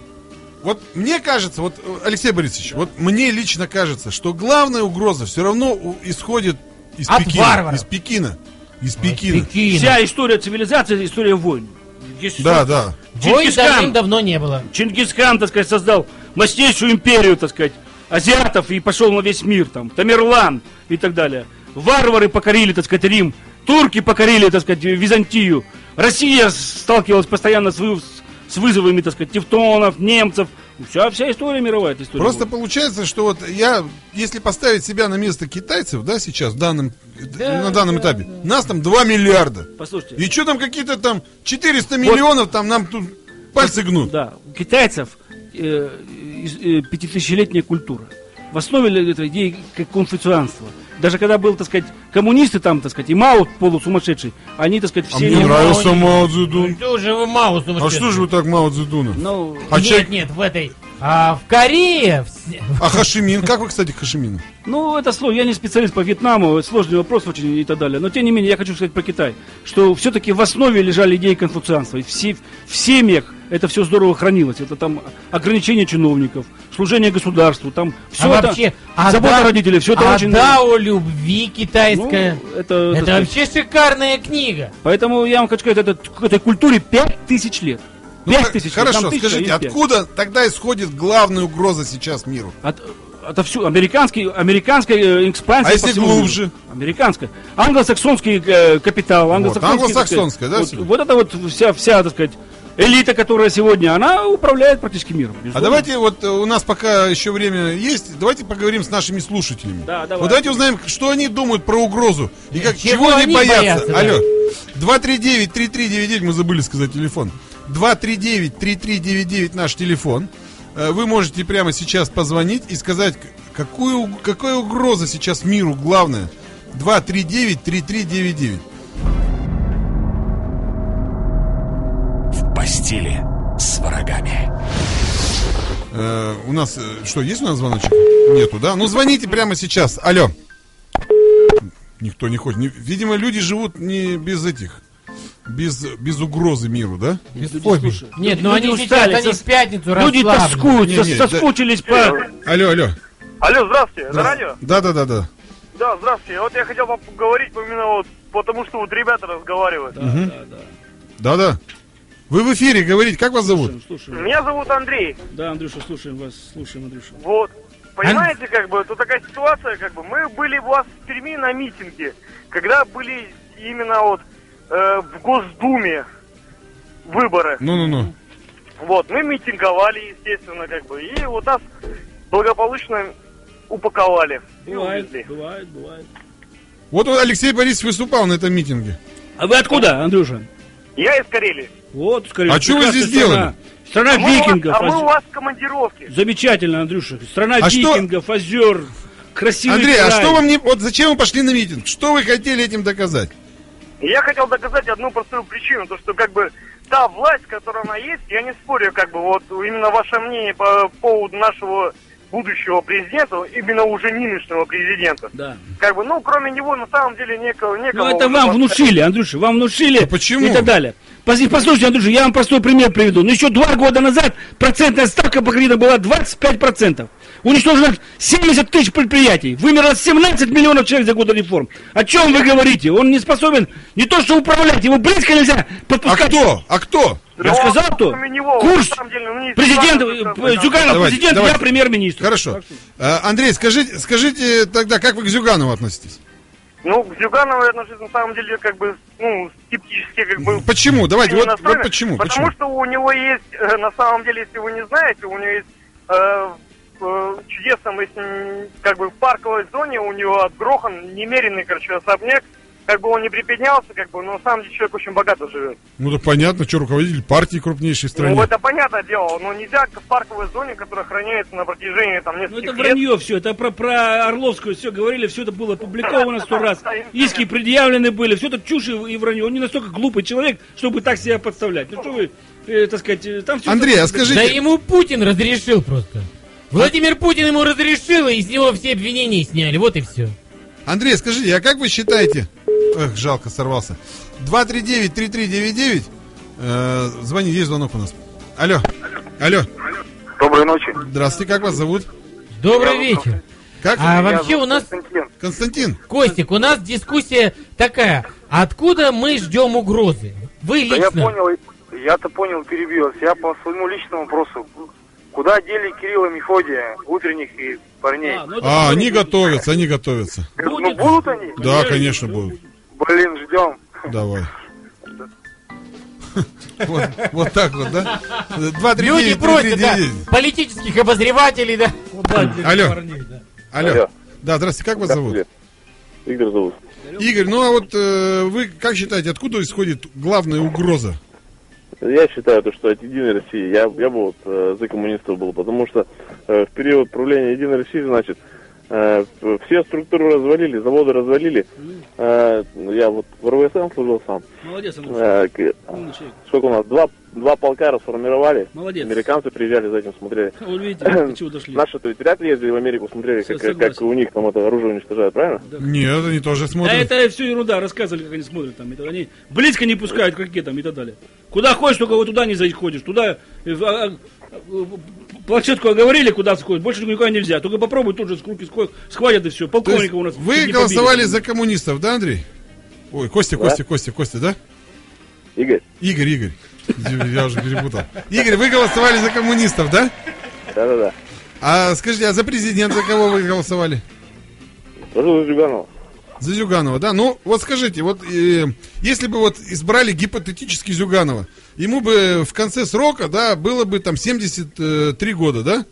Вот мне кажется, вот, Алексей Борисович, вот мне лично кажется, что главная угроза все равно исходит из От Пекина. варваров. Из Пекина. Из Пекина. Пекина. Вся история цивилизации, история войн. Есть Да, да. Войн Чингисхан, давно не было. Чингисхан, так сказать, создал мощнейшую империю, так сказать, азиатов и пошел на весь мир, там, Тамерлан и так далее. Варвары покорили, так сказать, Рим, турки покорили, так сказать, Византию. Россия сталкивалась постоянно с, вы- с вызовами, так сказать, тевтонов, немцев. Вся, вся история мировая, эта история. Просто войн. получается, что вот я, если поставить себя на место китайцев, да, сейчас, в данном, Да, на данном да, этапе, нас там 2 миллиарда. Послушайте. И что там какие-то там 400 миллионов, там нам тут пальцы гнут. Да, у китайцев э, э, пятитысячелетняя культура. В основе этой идеи как конфуцианство. Даже когда был, так сказать, коммунисты там, так сказать, и Мао полусумасшедший, они, так сказать, А все... мне не- нравился Мао Цзэдун. Что же вы Мао А что же вы так Мао Цзэдуна? Ну, А нет, человек- нет, в этой... А в Корее... А Хашимин? Как вы, кстати, к Хашимину? Ну, это сложно. Я не специалист по Вьетнаму, сложный вопрос очень и так далее. Но, тем не менее, я хочу сказать про Китай, что все-таки в основе лежали идеи конфуцианства. И все, в семьях это все здорово хранилось. Это там ограничение чиновников, служение государству, там все а это... вообще... а забота да- родителей, все это а очень... Дао любви китайская. Ну, это, это сказать, вообще шикарная книга. Поэтому я вам хочу сказать, это, к этой культуре пять тысяч лет. Ну, Пять х- тысяч лет. Хорошо, тысяча, скажите, откуда тогда исходит главная угроза сейчас миру? От, отовсюду. Американский, американская э, экспансия. А если миру. глубже? Американская. Англосаксонский э, капитал. англосаксонский, англосаксонская, да? Вот, вот это вот вся, вся, так сказать, элита, которая сегодня, она управляет практически миром. А безусловно. давайте вот э, у нас пока еще время есть, давайте поговорим с нашими слушателями. Да, давай. Вот давайте узнаем, что они думают про угрозу и как, чего чего, они они боятся. боятся, да. Алло, 239-3399, мы забыли сказать телефон. 239-3399 наш телефон. Э, Вы можете прямо сейчас позвонить и сказать, какую, какая угроза сейчас миру главная. 239-3399. В постели с врагами. Э, у нас, э, что, есть у нас звоночек? Нету, да? Ну, звоните прямо сейчас. Алло. Никто не хочет. Видимо, люди живут не без этих, без, без угрозы миру, да? Без фобий. слушай, Нет, люди они устали, они в пятницу Люди тоскуют, Не, не, да- соскучились по... Алло, алло. Алло, здравствуйте, это радио? Да, да, да, да. Да, здравствуйте. Вот я хотел поговорить именно вот потому, что вот ребята разговаривают. Да, да. Вы в эфире говорите, как вас зовут? Слушаем, слушаем. Меня зовут Андрей. Да, Андрюша, слушаем вас, слушаем, Андрюша. Вот. Понимаете, как бы, тут такая ситуация, как бы, мы были у вас в Перми на митинге, когда были именно вот э, в Госдуме. выборы. Ну-ну-ну. Вот, мы митинговали, естественно, как бы, и вот нас благополучно упаковали. и Бывает, увезли. бывает, бывает. Вот Алексей Борисович выступал на этом митинге. А вы откуда, Андрюша? Я из Карелии. Вот, скорее. А чё вы здесь страна. Страна А мы, у вас, викингов. а мы у вас в командировке. Замечательно, Андрюша. Страна А что- викингов, озер, красивый Андрей, а край. что вам не... Вот зачем вы пошли на митинг? Что вы хотели этим доказать? И Я хотел доказать одну простую причину, то что как бы та власть, которая она есть, я не спорю, как бы вот именно ваше мнение по поводу нашего будущего президента, именно уже нынешнего президента. Да. Как бы, ну, кроме него, на самом деле, некого, некого Ну, это вам поставить. внушили, Андрюша, вам внушили А почему? и так далее. Пос- Послушайте, Андрюша, я вам простой пример приведу. Ну, еще два года назад процентная ставка по кредиту была 25%. Уничтожено 70 тысяч предприятий. Вымерло 17 миллионов человек за годы реформ. О чем вы говорите? Он не способен не то что управлять, его близко нельзя А подпускать. кто? А кто? Я Ну, сказал, а кто? него, Курс. деле, ну, Президент, Зюганов, э, Зюганов Давайте, президент, давайте. я премьер-министр. Хорошо. А, Андрей, скажите, скажите тогда, как вы к Зюганову относитесь? Ну, к Зюганову я отношусь, на самом деле, как бы, ну, скептически, как бы... Почему? Давайте, вот, вот почему? Потому почему? что у него есть, э, на самом деле, если вы не знаете, у него есть э, э, чудесном, если, м, как бы, в парковой зоне у него отгрохан немеренный, короче, особняк. Как бы он не приподнялся, как бы, но на самом деле человек очень богато живет. Ну, да понятно, что руководитель партии крупнейшей в стране. Ну, это понятное дело, но нельзя в парковой зоне, которая охраняется на протяжении, там, Ну нескольких это лет. вранье все, это про, про Орловскую все говорили, все это было опубликовано сто раз, иски предъявлены были, все это чушь и вранье. Он не настолько глупый человек, чтобы так себя подставлять. Ну что вы, э, так сказать, э, там все... Андрей, а Да скажите, ему Путин разрешил просто. Владимир Путин ему разрешил, и с него все обвинения сняли. Вот и все. Андрей, скажите, а как вы считаете... Эх, жалко, сорвался. 239-3399. Э, звони, есть звонок у нас. Алло. Алло. Доброй ночи. Здравствуйте, как вас зовут? Добрый вечер. Как? А вы? вообще у нас, Константин. Костик, у нас дискуссия такая. Откуда мы ждем угрозы? Вы Да я лично. понял, я-то понял, перебил. вас. Я по своему личному вопросу. Куда дели Кирилла Мефодия, утренних и парней? А, ну А, они готовятся, они готовятся. ну будет. будут они? Да, конечно, будут. Блин, ждем. Давай. Вот, вот так вот, да? 239 Люди просят, да, 3399. политических обозревателей, да. Алло. Парней, да. Алло. Алло. Да, здравствуйте, как вас зовут? Игорь зовут. Игорь, ну а вот э, вы как считаете, откуда исходит главная угроза? Я считаю, то, что от Единой России, я, я бы вот э, за коммунистов был, потому что э, в период правления Единой России, значит, э, все структуры развалили, заводы развалили. Э, я вот в РВСН служил сам. Молодец, Андрюша. Э, сколько у нас? Два, два полка расформировали. Молодец. Американцы приезжали за этим, смотрели. Вот видите, до чего дошли. Наши-то ведь вряд ли ездили в Америку, смотрели, как, как, у них там это оружие уничтожают, правильно? Нет, они тоже А смотрят. это все ерунда, рассказывали, как они смотрят там. Это они близко не пускают к ракетам и так далее. Куда хочешь, только вот туда не заходишь. Туда планшетку оговорили, куда сходить, больше никуда нельзя. Только попробуй тут же с руки схватят и все. Полковника у нас. вы голосовали побили. за коммунистов, да, Андрей? Ой, Костя, Костя, Костя, Костя, да? Игорь? Игорь, Игорь. Я уже перепутал. Игорь, вы голосовали за коммунистов, да? Да-да-да. А скажите, а за президента кого вы голосовали? Тоже за Зюганова. За Зюганова, да? Ну, вот скажите, вот э, если бы вот избрали гипотетически Зюганова, ему бы в конце срока, да, было бы там 73 года, да?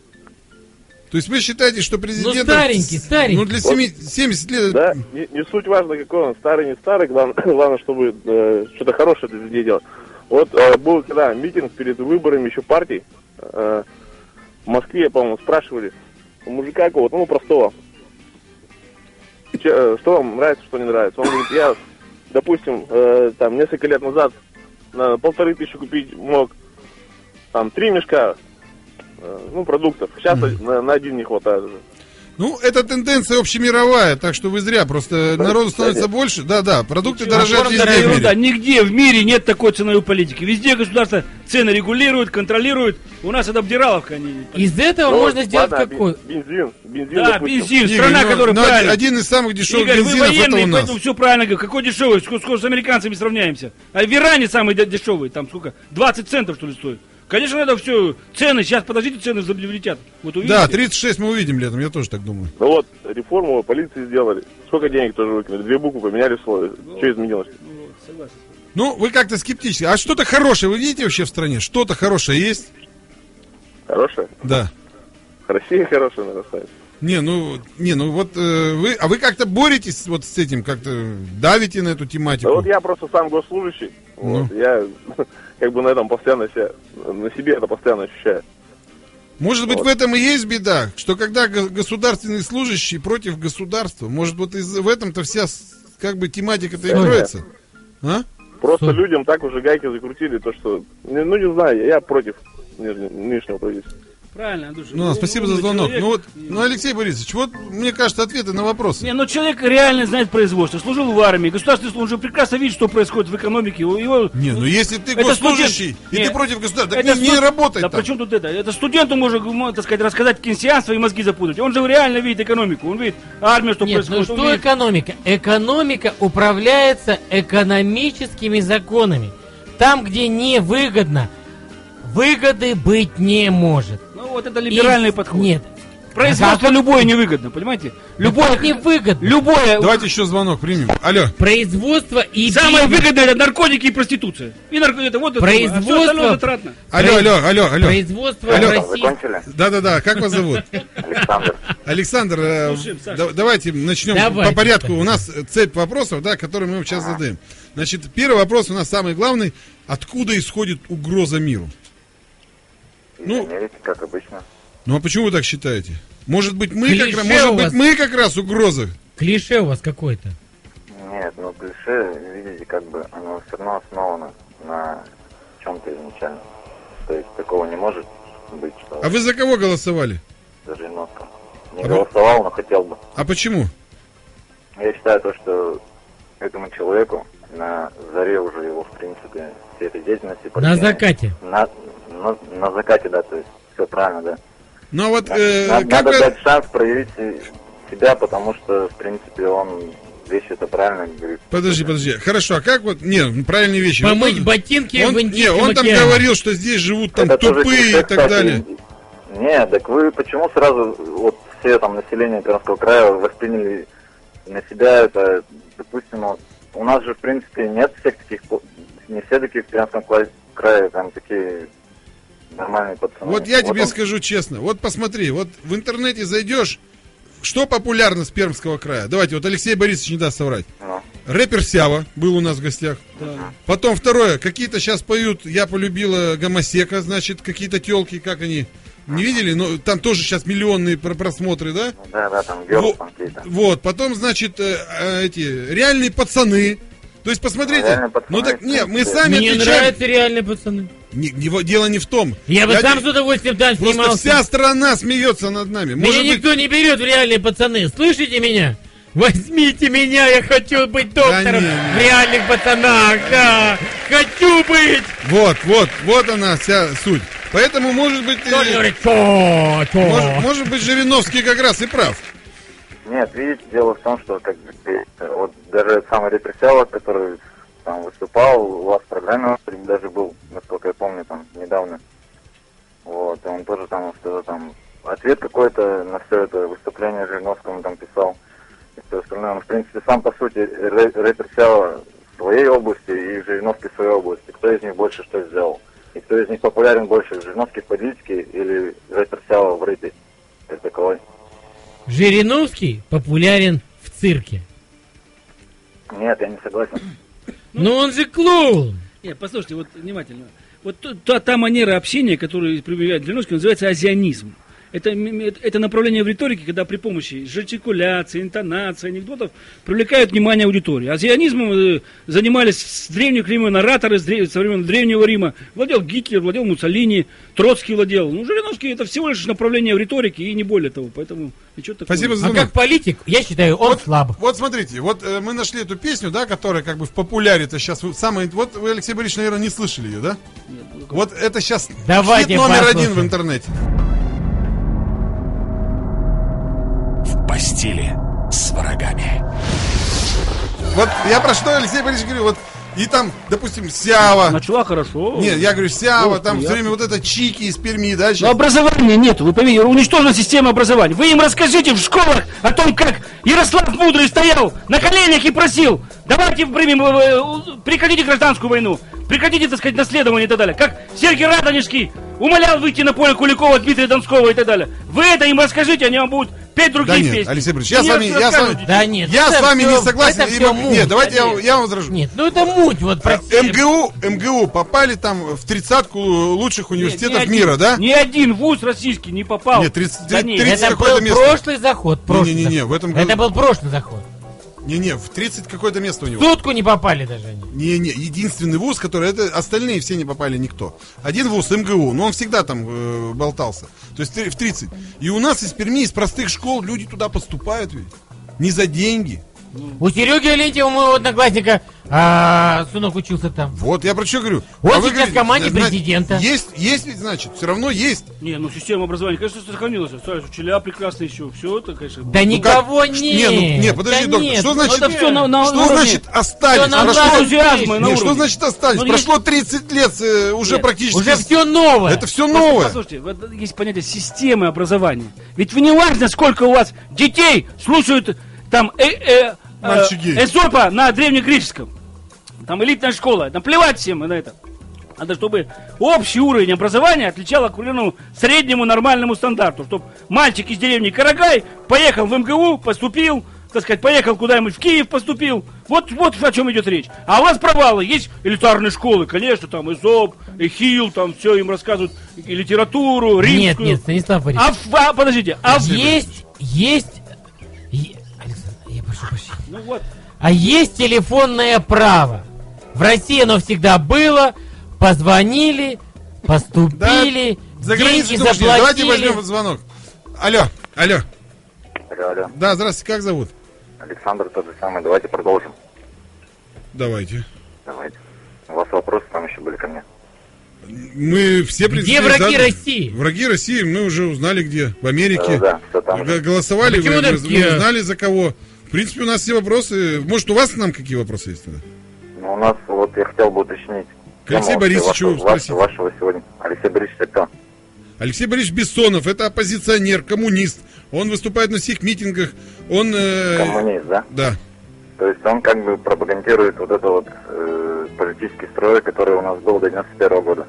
То есть вы считаете, что президент... Ну, старенький, старенький. Ну, для семи- 70 лет... Да, не, не суть важно, какой он, старый, не старый, главное, главное чтобы э, что-то хорошее для людей делать. Вот э, был когда митинг перед выборами еще партий, э, в Москве, по-моему, спрашивали у мужика какого-то, ну, простого, «Че, э, что вам нравится, что не нравится. Он говорит, я, допустим, э, там, несколько лет назад на полторы тысячи купить мог, там, три мешка, э, ну, продуктов. Сейчас на, на один не хватает уже. Ну, это тенденция общемировая, так что вы зря. Просто народу становится больше. Да, да, продукты Ничего, дорожают везде в мире. ерунда. Нигде в мире нет такой ценовой политики. Везде государство цены регулирует, контролирует. У нас это обдираловка. Они... Из этого Ну, можно сделать ладно, какой? бен- Бензин, бензин, Да, допустим. бензин, страна, ну, которая ну, правильно. один из самых дешевых Игорь, вы бензинов это у нас. поэтому все правильно говорю. Какой дешевый? Сколько, сколько с американцами сравняемся? А в Иране самый дешевый, там сколько? 20 центов, что ли, стоит. Конечно, надо все, цены, сейчас, подождите, цены взлетят. Вот увидите. Да, 36 мы увидим летом, я тоже так думаю. Ну вот, реформу полиции сделали. Сколько денег тоже выкинули? Две буквы поменяли в слове. Что изменилось? Ну, согласен. Ну, вы как-то скептически. А что-то хорошее вы видите вообще в стране? Что-то хорошее есть? Хорошая? Да. Россия хорошая нарастает. Не, ну, не, ну вот э, вы, а вы как-то боретесь вот с этим, как-то давите на эту Да тематику? вот я просто сам госслужащий. Ну. Вот, я как бы на этом постоянно себя, на себе это постоянно ощущаю. Может быть, Вот. в этом и есть беда, что когда го- государственный служащий против государства, может, вот из, в этом-то вся как бы тематика-то и кроется? А? Просто Что? людям так уже гайки закрутили, то что, не- ну не знаю, я против нижне- нынешнего правительства. Правильно, Андрюша. Ну, спасибо за умный звонок. человек. Ну вот, ну, Алексей Борисович, вот, мне кажется, ответы на вопросы. Не, ну человек реально знает производство, служил в армии, государственный же прекрасно видит, что происходит в экономике. Его, Не, ну если ты Это госслужащий, студент. и Не, ты против государства, так это не, не студ- работай Да там. при чем тут это? Это студенту может, м, так сказать, рассказать кейнсианство и мозги запутать. Он же реально видит экономику, он видит армию, что Нет, ну происходит. он что видит- экономика? Экономика управляется экономическими законами. Там, где невыгодно, выгоды быть не может. Ну вот это либеральный И- подход. Нет. Производство А любое невыгодно, понимаете? Любое невыгодно. Любое. Давайте еще звонок примем. Алло. Производство и Самое выгодное это наркотики и проституция. И нарко... это вот это, Производство- а всё остальное затратно. Алло, алло, алло, алло. Производство Алло. в России. Закончили? Да-да-да, как вас зовут? Александр. Александр, э, Слушаем, да- давайте начнем Давайте, по порядку. У нас цепь вопросов, да, которые мы вам сейчас задаем. Значит, первый вопрос у нас самый главный. Откуда исходит угроза миру? Ну- Америки, как обычно. Ну а почему вы так считаете? Может быть, мы как, Клише может быть, мы как раз угроза? Клише у вас какое-то. Нет, ну клише, видите, как бы оно все равно основано на чем-то изначально. То есть такого не может быть, что А вы за кого голосовали? за Жириновского. Не А вы- голосовал, но хотел бы. А почему? Я считаю то, что этому человеку на заре уже его, в принципе, всей этой деятельности... На закате. На, на, на закате, да, то есть все правильно, да. Ну а вот Надо, э, надо как вы... дать шанс проявить се- себя, потому что, в принципе, он вещи это правильно говорит. Подожди, подожди. Хорошо, а как вот... Не, правильные вещи. Помыть Вот ботинки он, в не, он там океане. говорил, что здесь живут там Это тупые и так кстати. далее. Нет, так вы почему сразу вот все там население Пермского края восприняли на себя это, допустим, вот, у нас же в принципе нет всех таких, не все такие в Пермском крае там такие нормальные пацаны. Вот я тебе он- скажу честно. Вот посмотри, вот в интернете зайдешь, что популярно с Пермского края? Давайте, вот Алексей Борисович не даст соврать. Ну, Рэпер Сява был у нас в гостях. Потом второе, какие-то сейчас поют «Я полюбила гомосека», значит, какие-то телки, как они, не видели? Но там тоже сейчас миллионные про- просмотры, да? да, да, там герлы Во- там какие-то. Вот, потом, значит, э, э, эти реальные пацаны. То есть, посмотрите, Реальные пацаны, ну так, не, мы сами Мне отвечаем. нравятся реальные пацаны. Не- не во- дело не в том. Я бы сам не- с удовольствием там Просто снимался. вся страна смеется над нами. Меня Может быть, никто не берет в реальные пацаны. Слышите меня? Возьмите меня, я хочу быть доктором не, не. в реальных пацанах, да. Хочу быть. вот, вот, вот она вся суть. Поэтому, может быть, Кто э, говорит, чё, чё? может, может быть, Жириновский как раз и прав. Нет, видите, дело в том, что как вот даже самый репрессиалов, который там выступал, у вас в программе он даже был, насколько я помню, там недавно. Вот, и он тоже там что-то там ответ какой-то на все это выступление Жириновского он там писал. И все остальное. Он, в принципе, сам по сути рэпер Сява в своей области и Жириновский в своей области. Кто из них больше что сделал? И кто из них популярен больше, Жириновский в политике или рэпер Сява в рэпе? Как таковой? Жириновский популярен в цирке. Нет, я не согласен. Но он же клоун. Нет, послушайте, вот внимательно. Вот та, та манера общения, которую проявляет Жириновский, называется азианизм. Это, это направление в риторике, когда при помощи жестикуляции, интонации, анекдотов привлекают внимание аудитории. Азианизмом э, занимались с древних времен ораторы, с дре- со времен Древнего Рима. Владел Гитлер, владел Муссолини, Троцкий владел. Ну, Жириновский это всего лишь направление в риторике и не более того. Поэтому ничего такого. Спасибо за А как политик, я считаю, он вот, слаб. Вот смотрите, вот э, мы нашли эту песню, да, которая как бы в популяре-то сейчас самая. Вот вы, Алексей Борисович, наверное, не слышали ее, да? Вот это сейчас Давайте хит номер послушаем. один в интернете. Постели с врагами. Вот я про что, Алексей Борисович, говорю, вот И там, допустим, Сява. Начала хорошо. Нет, я говорю, Сява, Ну, там все приятно. время вот это Чики из Перми, да? Но щас? образования нет, вы поймите, уничтожена система образования. Вы им расскажите в школах о том, как Ярослав Мудрый стоял на коленях и просил, давайте примем, э, э, прекратите гражданскую войну, прекратите, так сказать, наследование и так далее. Как Сергей Радонежский умолял выйти на поле Куликова, Дмитрия Донского и так далее. Вы это им расскажите, они вам будут петь другие Да нет, песни. Алексей Борисович, я не с вами- я с вами-. Да нет. Я с вами всё- не согласен. И муть, Нет, давайте я, я вам возражу. Нет, ну это муть, вот А, прости. МГУ, МГУ попали там в тридцатку лучших университетов Ни один- мира, да? Ни один вуз российский не попал. Нет, 30 Да нет, 30 Это был место. прошлый заход. прошлый Не-не-не, заход. в этом году- Это был прошлый заход. Не-не, в 30 какое-то место у В него. сутку не попали даже они. Не-не, единственный вуз, который... Это, остальные все не попали никто. Один вуз, МГУ, но он всегда там э, болтался. То есть в 30. И у нас из Перми, из простых школ люди туда поступают ведь. Не за деньги. У Сереги Алентьева, моего одноклассника, а, сынок учился там. Вот, я про что говорю. Он А сейчас в команде значит, президента. Есть, есть ведь, значит, все равно есть. Не, ну система образования, конечно, сохранилась. Остались учителя прекрасно еще. Все это, конечно. Да Ну никого как? нет. Не, ну, не, подожди, Да доктор, нет, что ну значит- это все на, на, что уровне- значит остались? Всё на Прошло- уровне энтузиазма, на Не, что значит остались? Ну, Прошло 30 лет, э, уже Нет, практически... Уже все новое. Это все новое. Послушайте, вот есть понятие системы образования. Ведь вы не важно, сколько у вас детей слушают там э, э, э, Мальчики. Эзопа на древнегреческом. Там элитная школа. Наплевать всем на это. Надо, чтобы общий уровень образования отвечал определенному среднему нормальному стандарту. Чтобы мальчик из деревни Карагай поехал в МГУ, поступил, так сказать, поехал куда-нибудь в Киев, поступил. Вот, вот о чем идет речь. А у вас провалы. Есть элитарные школы, конечно, там Эзоп, Эхил, там все им рассказывают, и литературу, римскую. Нет, нет, Станислав Борисович. А, а, подождите, а в- есть, есть... прощения. Ну вот, А есть телефонное право. В России оно всегда было. Позвонили, поступили, За деньги заплатили. Давайте возьмем звонок. Алло, алло. Алло, алло. Да, здравствуйте, как зовут? Александр тот же самый. Давайте продолжим. Давайте. Давайте. У вас вопросы там еще были ко мне. Мы все Где враги заданы. России? Враги России мы уже узнали где. В Америке. Да, да, все там Г-. Голосовали, вы, мы, мы узнали за кого. В принципе, у нас все вопросы. Может, у вас к нам какие вопросы есть тогда? Ну, у нас вот я хотел бы уточнить. К Алексею Борисовичу спросить. вашего, вашего сегодня. Алексей Борисович, это? Алексей Борисович Бессонов, это оппозиционер, коммунист. Он выступает на всех митингах. Он... э, Коммунист, да? Да. То есть он как бы пропагандирует вот это вот э, политический строй, который у нас был до 91 года.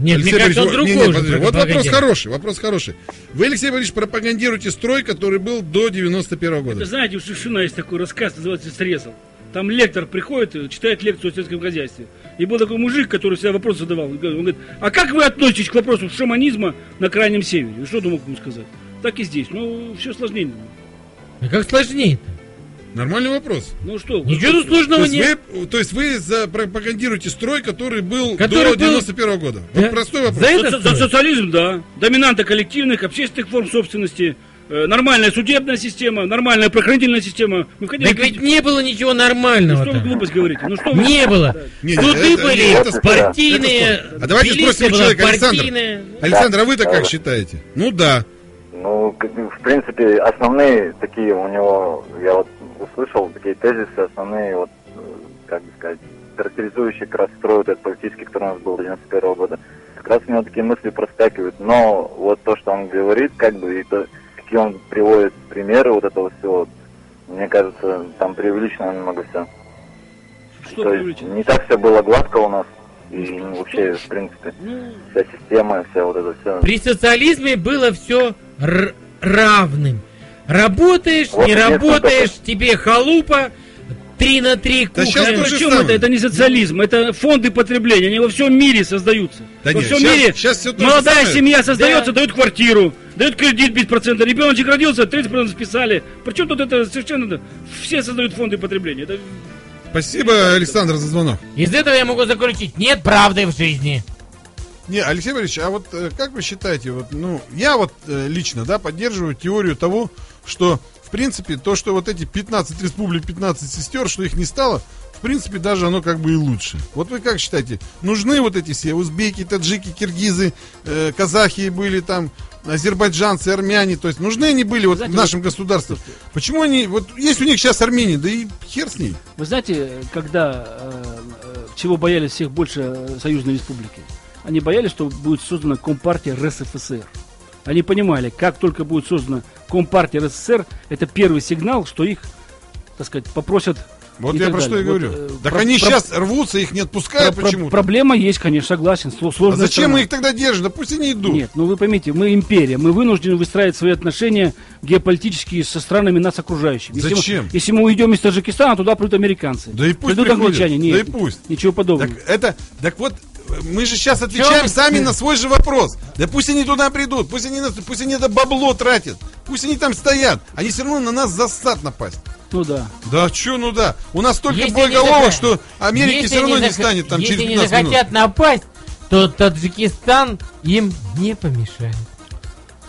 Нет, мне Алексей кажется, он Борисович, другой не, не, уже подожди, Вот вопрос хороший, вопрос хороший. Вы, Алексей Борисович, пропагандируете строй, который был до 91 года. Вы знаете, у Шишина есть такой рассказ, называется «Срезал». Там лектор приходит, и читает лекцию о сельском хозяйстве. И был такой мужик, который всегда вопрос задавал. Он говорит, а как вы относитесь к вопросу шаманизма на Крайнем Севере? И что ты мог ему сказать? Так и здесь. Ну, все сложнее. А как сложнее Нормальный вопрос. Ну что? Ничего тут То сложного есть, нет. вы, то есть вы за- пропагандируете строй, который был Который до был- 91 года. Да. Вот простой вопрос. За это За, строй? за социализм, да. Доминанта коллективных, общественных форм собственности, э, нормальная судебная система, нормальная правоохранительная система. Мы хотели... Так ведь не было ничего Ну, нормального. что вы глупость говорите? Ну что вы... Не было. Не, не, Суды это- были это партийные. это. А давайте спросим человека, Александр. партийная. Александр, а вы-то как считаете? Ну да. Ну, в принципе, основные такие у него, я вот услышал такие тезисы, основные, вот, э, как бы сказать, характеризующие как раз строй вот этот политический, который у нас был до 91 года. Как раз у него такие мысли проскакивают. Но вот то, что он говорит, как бы, и то, какие он приводит примеры вот этого всего, мне кажется, там преувеличено немного все. Что То есть не так все было гладко у нас. И ну, вообще, в принципе, Ну, вся система, вся вот это все. При социализме было все равным. Работаешь, Вот не работаешь, тебе халупа, три на три Да кухня. Причем самое. это? Это не социализм, это фонды потребления, они во всем мире создаются. Да во нет, всем щас- мире то же молодая самое. семья создается, Да. дают квартиру, дают кредит без процента, ребеночек родился, 30% списали. Причем тут это совершенно... Все создают фонды потребления. Это Спасибо, Александр, за звонок. Из этого я могу заключить, нет правды в жизни. Не, Алексей Борисович, а вот э, как вы считаете, вот, ну, я вот э, лично, да, поддерживаю теорию того, что, в принципе, то, что вот эти 15 республик, 15 сестер, что их не стало, в принципе, даже оно как бы и лучше. Вот вы как считаете, нужны вот эти все узбеки, таджики, киргизы, э, казахи были там, азербайджанцы, армяне, то есть нужны они были вот Знаете, в нашем государстве? Почему они, вот есть у них сейчас Армения, да и хер с ней. Вы знаете, когда э, э, чего боялись всех больше э, союзной республики? Они боялись, что будет создана Компартия РСФСР. Они понимали, как только будет создана Компартия РСФСР, это первый сигнал, что их, так сказать, попросят Вот и я про что и далее. Вот, говорю. э, так про- они про- сейчас рвутся, их не отпускают Про- почему-то. Проблема есть, конечно, согласен. А Сложная зачем страна. мы их тогда держим? Да пусть они идут. Нет, ну вы поймите, мы империя, мы вынуждены выстраивать свои отношения геополитические со странами нас окружающими. Если мы- Зачем? если мы уйдем из Таджикистана, туда придут американцы. Да и пусть придут приходят. англичане. Нет, Да и пусть. Ничего подобного. Так это, так вот, мы же сейчас отвечаем вы- сами на свой же вопрос. Да пусть они туда придут, пусть они, пусть они это бабло тратят, пусть они там стоят. Они все равно на нас засад напасть. Ну да. Да что, ну да. У нас столько Если боеголовок, не что Америки если все равно не, заха- станет там если через не 15 минут. захотят напасть, то Таджикистан им не помешает.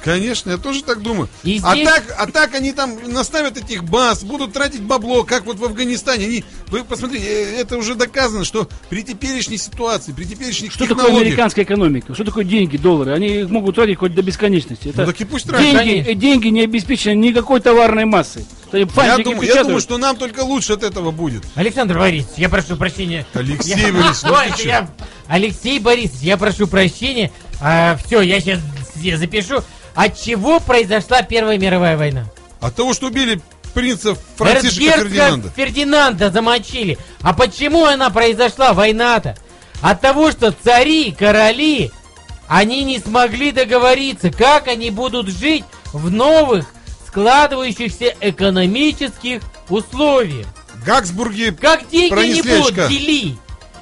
Конечно, я тоже так думаю. И а, здесь- так, а так они там наставят этих баз, будут тратить бабло, как вот в Афганистане. Они, вы посмотрите, э, это уже доказано, что при теперешней ситуации, при теперешних Что такое американская экономика? Что такое деньги, доллары? Они их могут тратить хоть до бесконечности. Это Ну так и пусть тратят. деньги, Конечно. деньги не обеспечены никакой товарной массой. Я думаю, я думаю, что нам только лучше от этого будет. Александр Борисович, я прошу прощения. Алексей Я- Борисович, я- Алексей Борисович, я прошу прощения. все, я сейчас запишу. От чего произошла Первая мировая война? От того, что убили принца Франциска Фердинанда. Фердинанда замочили. А почему она произошла, война-то? От того, что цари, короли, они не смогли договориться, как они будут жить в новых складывающихся экономических условиях. Гаксбурги Как деньги не будут делить.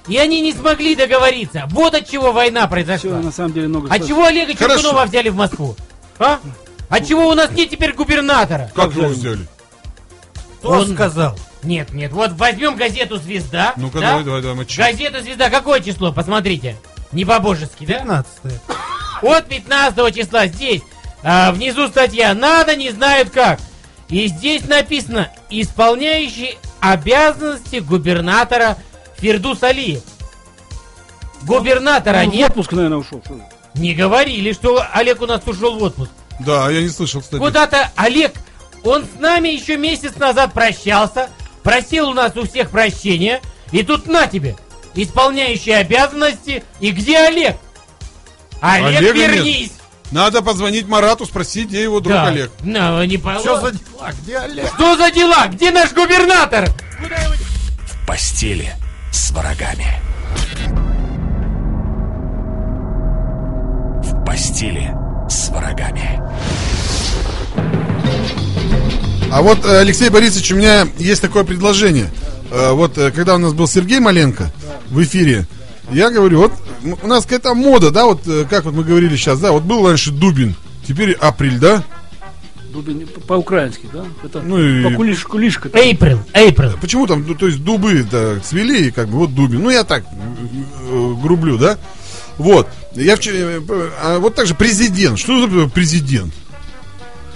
И они не смогли договориться. Вот от чего война произошла. на самом деле много От чего Олега. Черкунова взяли в Москву? А? От чего у нас нет теперь губернатора? как его взяли? Кто Он- сказал? Нет, нет, вот возьмем газету «Звезда». Ну-ка, да? давай, давай, давай, мочи. Газета «Звезда», какое число? Посмотрите. Не по-божески, да? 15 От 15 числа здесь. а, внизу статья «Надо, не знают как». И здесь написано «Исполняющий обязанности губернатора Фердус Алиев». Губернатора в нет. отпуск, наверное, ушел. Что ли? Не говорили, что Олег у нас ушел в отпуск. Да, я не слышал, кстати. Куда-то Олег, он с нами еще месяц назад прощался, просил у нас у всех прощения, и тут на тебе, исполняющий обязанности, и где Олег? Олег, Олега нет. вернись! Надо позвонить Марату, спросить, где его друг Да. Олег. Ну, не по- Что за дела? Где Олег? Что за дела? Где наш губернатор? В постели с врагами. Постели с врагами. А вот, э, Алексей Борисович, у меня есть такое предложение. Э, Вот, э, когда у нас был Сергей Маленко в эфире, я говорю, вот у нас какая-то мода, да, вот как вот мы говорили сейчас, да, вот был раньше Дубин, теперь Апрель, да? Дубин- По-украински, да? Это Ну и- по-кулиш- кулишка. Эйприл, Эйприл. Почему там, ну, то есть дубы да, цвели, и как бы вот Дубин. Ну, я так грублю, да? Вот. Я вчера, а вот так же президент. Что за президент?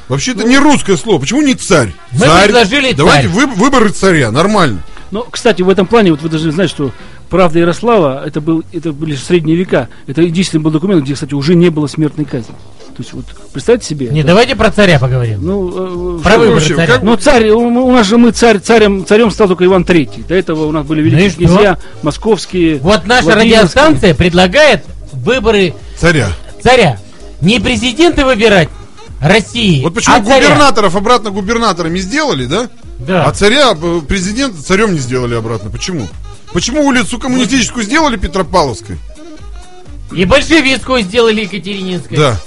Вообще это не русское слово. Почему не царь? Мы царь. предложили Давайте царь. вы- выборы царя, нормально. Но, кстати, в этом плане, вот вы должны знать, что правда Ярослава, это, был, это были средние века. Это единственный был документ, где, кстати, уже не было смертной казни. То есть, вот, представьте себе. Не, это- давайте про царя поговорим. Ну, э, Про выборы вообще, царя. как- Ну, царь, у, у нас же мы царь, царем, царем стал только Иван Третий. До этого у нас были Ну великие что? князья, московские. Вот наша радиостанция предлагает выборы Царя. царя. Не президента выбирать России, Вот почему а царя. губернаторов обратно губернаторами сделали, да? Да. А царя, э, президента царем не сделали обратно. Почему? Почему улицу коммунистическую сделали Петропавловской? И большевистскую сделали Екатерининской. Да.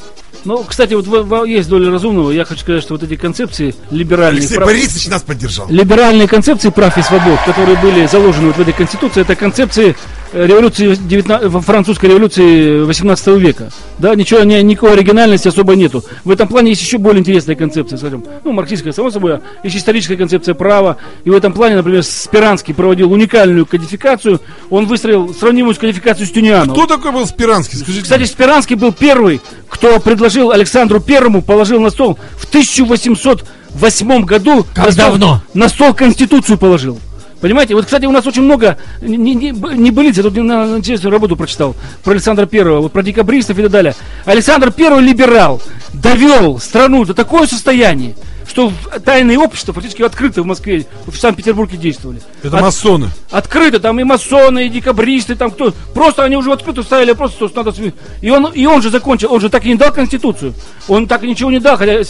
Ну, кстати, вот в- есть доля разумного. Я хочу сказать, что вот эти концепции либеральные, Алексей прав- Борисович нас поддержал. либеральные концепции прав и свобод, которые были заложены вот в этой конституции, это концепции революции 19, во- французской революции 18 века. Да, ничего, ни- никакой оригинальности особо нету. В этом плане есть еще более интересная концепция, скажем, ну, марксистская, само собой, есть историческая концепция права. И в этом плане, например, Спиранский проводил уникальную кодификацию. Он выстроил сравнимую с кодификацией Стюнианова. Кто такой был Спиранский? Скажите. Кстати, Спиранский был первый, кто предложил Александру Первому, положил на стол в 1808 году Как на стол, давно? на стол Конституцию положил. Понимаете, вот, кстати, у нас очень много не, не, не былиц, я тут на, интересную работу прочитал про Александра Первого, вот про декабристов и так далее. Александр Первый либерал довел страну до такое состояние, что тайные общества фактически открыто в Москве, в Санкт-Петербурге действовали. Это От- масоны. Открыто, там и масоны, и декабристы, там кто. Просто они уже открыто ставили просто, что надо... И он, и он же закончил, он же так и не дал Конституцию. Он так и ничего не дал, хотя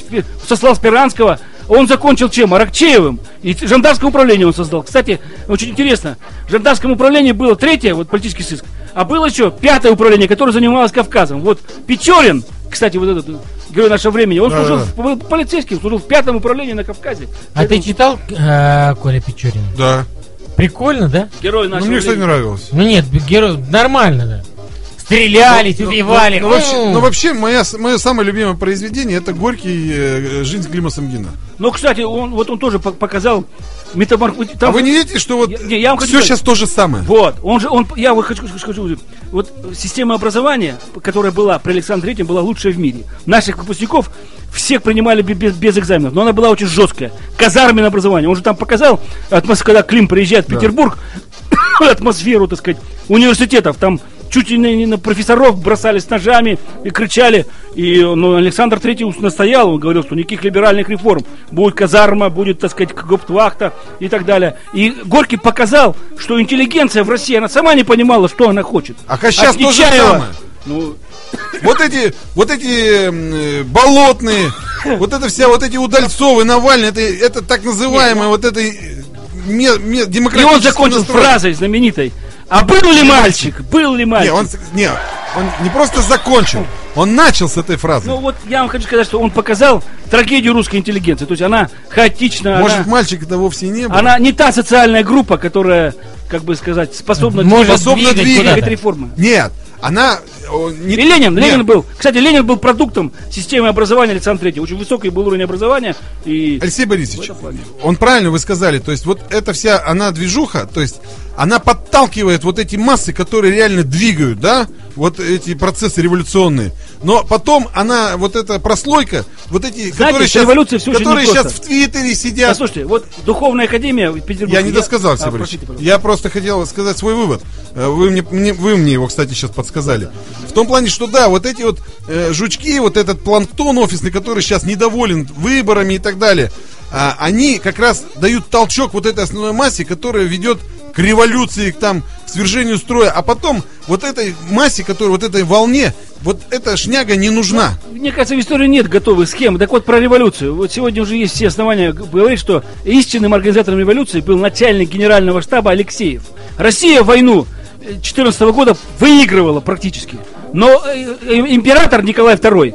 сослал Спиранского. Он закончил чем? Аракчеевым. И жандарское управление он создал. Кстати, очень интересно. В жандарском управлении было третье, вот политический сыск. А было еще пятое управление, которое занималось Кавказом. Вот Печорин, кстати, вот этот э, герой нашего времени, он служил, Да-да. в- был полицейским, служил в пятом управлении на Кавказе. А ты читал э, Коля Печорин? Да. Прикольно, да? Герой Ну, нашего мне, кстати, времени. нравилось. Ну нет, герой нормально, да. Стрелялись, убивали. Ну, вообще, М. ну, вообще моя, с- мое самое любимое произведение это Горький э, «Жизнь Клима Самгина». Но, кстати, он, вот он тоже по- показал метаморфоз. А вы не видите, что вот Я- не, я вам хочу все сказать. сейчас то же самое? Вот, он же, он, я вот хочу, хочу, хочу- вот система образования, которая была при Александре Третьем, была лучшая в мире. Наших выпускников всех принимали бе- без, без экзаменов, но она была очень жесткая. Казарменное образование. Он же там показал, когда Клим приезжает в Петербург, атмосферу, так сказать, университетов. Там чуть ли не на профессоров бросались ножами и кричали. И ну, Александр Третий настоял, он говорил, что никаких либеральных реформ. Будет казарма, будет, так сказать, гоптвахта и так далее. И Горький показал, что интеллигенция в России, она сама не понимала, что она хочет. А сейчас От то же Нечаева- самое. Ну, Вот эти, вот эти э, болотные, вот это вся, вот эти Удальцовы, Навальный, это, это так называемое вот э, ме- ме- и он закончил настрой. фразой знаменитой. А был ли мальчик? Был ли Не, мальчик? он, с- не, он не просто закончил, он начал с этой фразы. Ну вот я вам хочу сказать, что он показал трагедию русской интеллигенции. То есть она хаотична, Может, она, мальчик это вовсе не был? она не та социальная группа, которая, как бы сказать, способна Может способна двигать двигать. двигать реформы. Нет, она... не- И Ленин, нет. Ленин был, кстати, Ленин был продуктом системы образования Александра Третьего. Очень высокий был уровень образования. И Алексей Борисович, он правильно вы сказали, то есть вот эта вся, она движуха, то есть она подталкивает вот эти массы, которые реально двигают, да, вот эти процессы революционные. Но потом она, вот эта прослойка, вот эти, которые с сейчас, очень которые сейчас в Твиттере сидят. Послушайте, вот Духовная Академия в Петербурге. Я не досказал, Алексей А, простите. Я просто хотел сказать свой вывод. Э, Вы мне, мне- вы мне его, кстати, сейчас подсказали. В том плане, что да, вот эти вот э, жучки, вот этот планктон офисный, который сейчас недоволен выборами и так далее, а, они как раз дают толчок вот этой основной массе, которая ведет к революции, к там, к свержению строя. А потом вот этой массе, которая вот этой волне, вот эта шняга не нужна. Мне кажется, в истории нет готовых схем. Так вот, про революцию. Вот сегодня уже есть все основания говорить, что истинным организатором революции был начальник генерального штаба Алексеев. Россия войну 2014 года выигрывала практически. Но э, э, император Николай II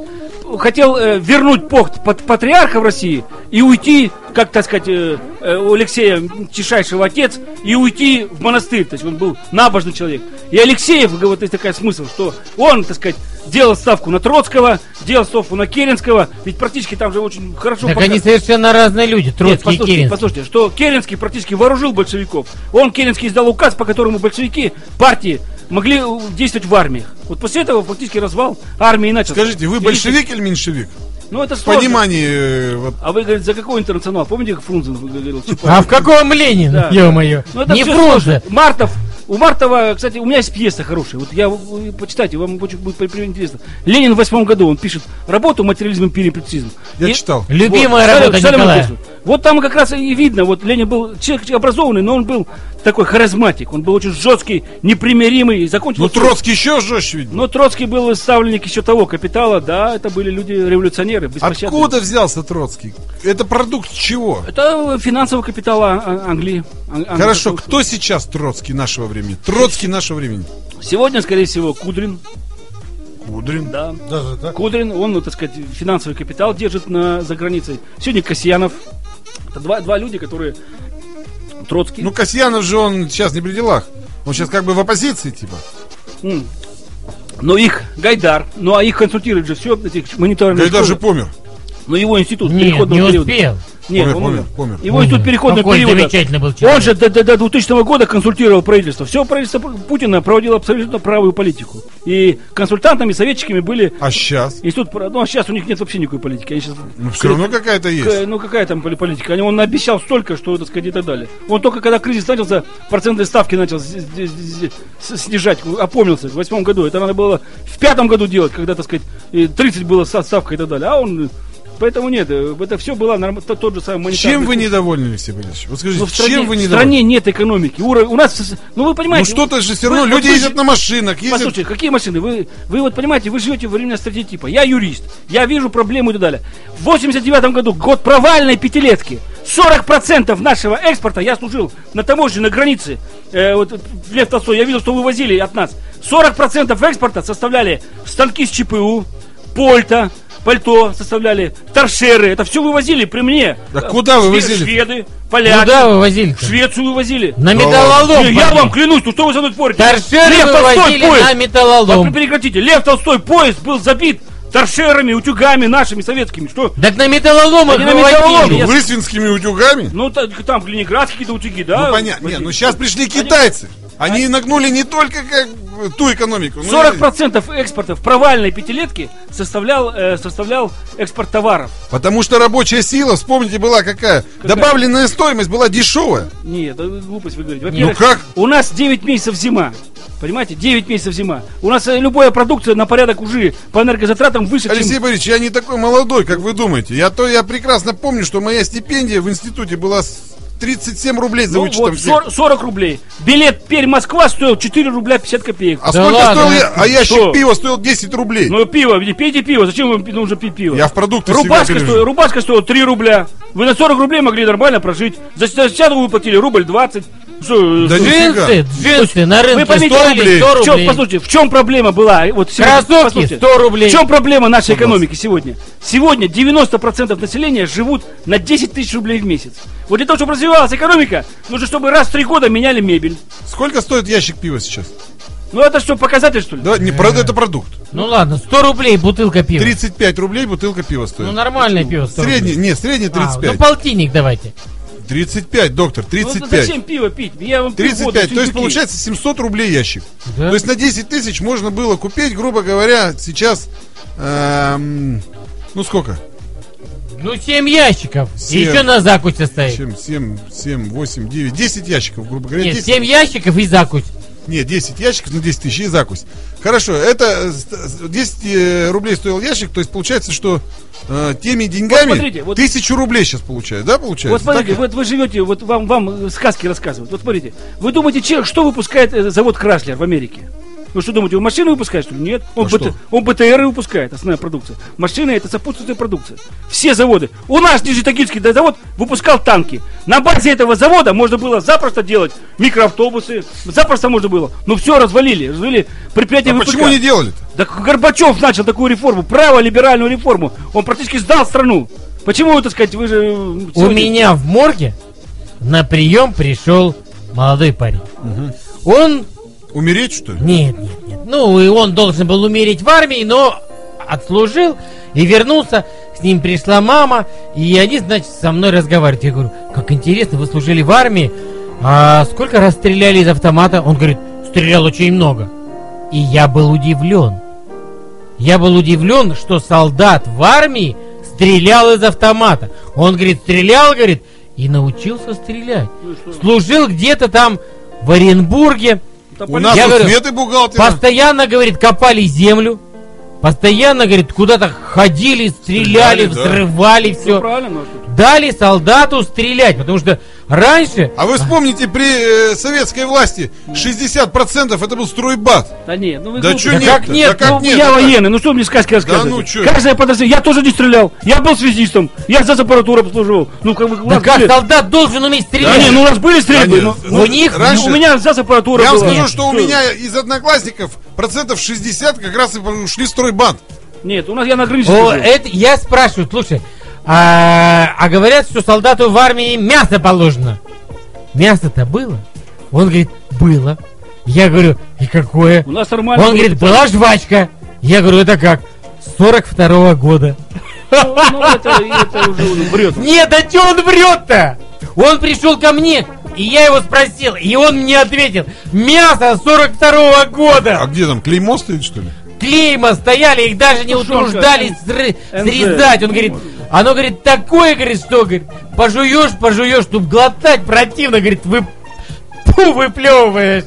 хотел э, вернуть похт пат- патриарха в России и уйти, как так сказать, э, э, у Алексея тишайшего отец, и уйти в монастырь. То есть он был набожный человек. И Алексеев, вот есть такой смысл, что он, так сказать, делал ставку на Троцкого, делал ставку на Керенского, ведь практически там же очень хорошо... Так пока- они совершенно разные люди, нет, Троцкий и послушайте, Керенский. послушайте, что Керенский практически вооружил большевиков. Он, Керенский, издал указ, по которому большевики, партии, могли э, действовать в армиях. Вот после этого фактически развал армии начался. Скажите, вы большевик или меньшевик? Ну, это В сложно. понимании... э, вот, А вы, говорите, за какой интернационал? Помните, как Фрунзе говорил? Чапаев? А в каком Ленин, Да. ё-моё? Ну, это Не Фрунзе. Мартов, у Мартова, кстати, у меня есть пьеса хорошая. Вот я вы почитайте, вам очень будет при- при- интересно. Ленин в восьмом году он пишет работу «Материализм и империализм». я И- читал. Любимая Вот, работа Сталин Николая. Вот там как раз и видно, вот Ленин был человек образованный, но он был такой харизматик, он был очень жесткий, непримиримый, и закончил... Ну, Троцкий еще жестче, видимо. Но Троцкий был ставленник еще того капитала, да, это были люди революционеры. Откуда взялся Троцкий? Это продукт чего? Это финансовый капитал А- Англии. Ан- Хорошо, кто сейчас Троцкий нашего времени? Троцкий нашего времени. Сегодня, скорее всего, Кудрин, Кудрин. да. Даже так? Кудрин, он, ну, так сказать, финансовый капитал держит на, за границей. Сегодня Касьянов. Это два, два люди, которые... Троцкий. Ну, Касьянов же он сейчас не при делах. Он сейчас как бы в оппозиции, типа. М. Но их Гайдар, ну а их консультируют же все, этих мониторинг. Гайдар же помер. Но его институт Нет, переходного не периода. успел. Нет, Помер, он помер, умер. помер. Его институт переходного Какой периода. замечательный был Он человек. же до, до- до 2000 года консультировал правительство. Все правительство Путина проводило абсолютно правую политику. И консультантами, советчиками были А сейчас? институт... Ну, а сейчас у них нет вообще никакой политики. Они сейчас Ну, все равно какая-то К- есть. ну какая там поли- политика? Они- Он обещал столько, что, так сказать, и так далее. Он только когда кризис начался, процентные ставки начал снижать, опомнился в восьмом году. Это надо было в пятом году делать, когда, так сказать, и 30 было со- ставка и так далее. А он Поэтому нет, э, это все было норм- то- тот же самый монетарный Чем вы недовольны, Алексей Борисович? Вот скажите, Ну, в стране, чем вы в недовольны? стране нет экономики. Уро- У нас, ну вы Ну понимаете. что-то же все равно, вы- люди вы ездят на машинах, ездят... Послушайте, какие машины? Вы, вы вот понимаете, вы живете во времена стереотипа. Я юрист, я вижу проблему и так далее. В 89 году, год провальной пятилетки, 40% нашего экспорта, я служил на таможне, на границе, э, вот в Лев Толстой, я видел, что вывозили от нас. 40% экспорта составляли станки с ЧПУ, польта, пальто составляли, торшеры, это все вывозили при мне. Да куда вы Шве- возили? Шведы, поляки. Куда вы возили В Швецию вывозили. На металлолом. Я вам клянусь, ну что вы со мной спорите? Торшеры Лев Толстой вывозили поезд. на металлолом. А, прекратите. Лев Толстой поезд был забит торшерами, утюгами нашими советскими. Что? Так на металлолом не на металлоломе, вывозили. я- Лысвинскими утюгами? Ну, та- там ленинградские какие-то утюги, да? Ну понятно. Не, ну сейчас пришли китайцы. Они нагнули не только как ту экономику. но и- 40% экспорта в провальной пятилетке составлял, э, составлял экспорт товаров. Потому что рабочая сила, вспомните, была какая? Добавленная стоимость была дешевая. Нет, глупость вы говорите. Ну как? у нас 9 месяцев зима. Понимаете, 9 месяцев зима. У нас э, любая продукция на порядок уже по энергозатратам выше, Алексей чем... Борисович, я не такой молодой, как вы думаете. Я то я прекрасно помню, что моя стипендия в институте была 37 рублей за Ну, вычетом вот, всех. 40, 40 рублей. Билет Перь-Москва стоил 4 рубля 50 копеек. А Да сколько ладно, стоил я? А ящик что? пива стоил 10 рублей. Ну, пиво, пейте пиво. Зачем вам нужно пить пиво? я в продукты Рубашка стоила, рубашка стоила 3 рубля. Вы на 40 рублей могли нормально прожить. За стяжку вы платили рубль 20. Что, Да Джинсы, джинсы на рынке Вы поймите, 100 рублей. рублей, 100 В чем, рублей. послушайте, в чем проблема была? Вот сегодня- Кроссовки послушайте, 100 рублей. В чем проблема нашей экономики сегодня? Сегодня 90% населения живут на 10 тысяч рублей в месяц. Вот для того, чтобы развивалась экономика, нужно, чтобы раз в три года меняли мебель. Сколько стоит ящик пива сейчас? Ну это что, показатель, что ли? Да, не про это продукт. Ну ладно, 100 рублей бутылка пива. 35 рублей бутылка пива стоит. Ну нормальное пиво 100 Средний, рублей. не, средний А, 35. ну полтинник давайте. 35, доктор, Ну, 35. зачем пиво пить? Я вам пью 35, воду, то есть получается 700 рублей ящик. Да. То есть на 10 тысяч можно было купить, грубо говоря, сейчас, эм, ну сколько? Ну 7 ящиков. И Семь. еще на закусь оставить. 7, 7, 7, 8, 9, 10 ящиков, грубо говоря. Нет, 10, 7 ящиков и закусь. Нет, 10 ящиков на 10 тысяч и закусь. Хорошо, это э, с- с- 10 э, рублей стоил ящик, то есть получается, что э, теми деньгами смотрите, вот- тысячу рублей сейчас получают, да, получается? Вот смотрите, Так? вот вы живете, вот вам, вам э, сказки рассказывают. Вот смотрите, вы думаете, че- что выпускает э, завод Краслер в Америке? Вы что думаете, он машины выпускает, что ли? Нет. Он, А БТ что? он БТРы выпускает, основная продукция. Машины это сопутствующая продукция. Все заводы. У нас Нижнетагильский завод выпускал танки. На базе этого завода можно было запросто делать микроавтобусы. Запросто можно было. Но все развалили. Развалили предприятие А почему не делали-то? Да Горбачев начал такую реформу, право-либеральную реформу. Он практически сдал страну. Почему, вы, так сказать, вы же... э, У сегодня- меня в морге на прием пришел молодой парень. Он Умереть, что ли? Нет, нет, нет. Ну, и он должен был умереть в армии, но отслужил и вернулся. С ним пришла мама, и они, значит, со мной разговаривают. Я говорю, как интересно, вы служили в армии, а сколько раз стреляли из автомата? Он говорит, стрелял очень много. И я был удивлен. Я был удивлен, что солдат в армии стрелял из автомата. Он, говорит, стрелял, говорит, и научился стрелять. Служил где-то там в Оренбурге. У нас Я говорю, сметы бухгалтера. Постоянно, говорит, копали землю. Постоянно, говорит, куда-то ходили, стреляли, Стреляли, да. взрывали Ну, все. правильно, ну, что- Дали солдату стрелять, потому что раньше... А вы вспомните, при э, советской власти 60% это был стройбат. Да нет, ну вы Да чё Да нет? как нет? Да как Ну, нет? я Да военный, ну что мне сказки рассказываете? ну чё? Каждое подразделение, я тоже не стрелял, я был связистом, я за аппаратуру обслуживал. Ну, как бы, у Да как были- солдат должен уметь Да стрелять? не, ну у нас были стрельбы, Да нет. ну, у них- раньше- у меня за аппаратура Я вам скажу, что у Что? меня из одноклассников процентов 60 как раз и ушли в стройбат. Нет, у нас я на границе О, это я спрашиваю, слушай, а, а говорят, что солдату в армии мясо положено. Мясо-то было? Он говорит, было. Я говорю, и какое? У нас нормально. Он говорит, была жвачка. Я говорю, это как? 42 года. Ну, ну, это, это уже он врет. Нет, а что он врет-то? Он пришел ко мне, и я его спросил, и он мне ответил, мясо 42 А года. где там, клеймо стоит, что ли? Клейма стояли, их даже не Тушенка, утруждались срезать. Он говорит, оно, говорит, такое, говорит, что, говорит, пожуешь, пожуешь, тут глотать противно, говорит, вы пу выплевываешь.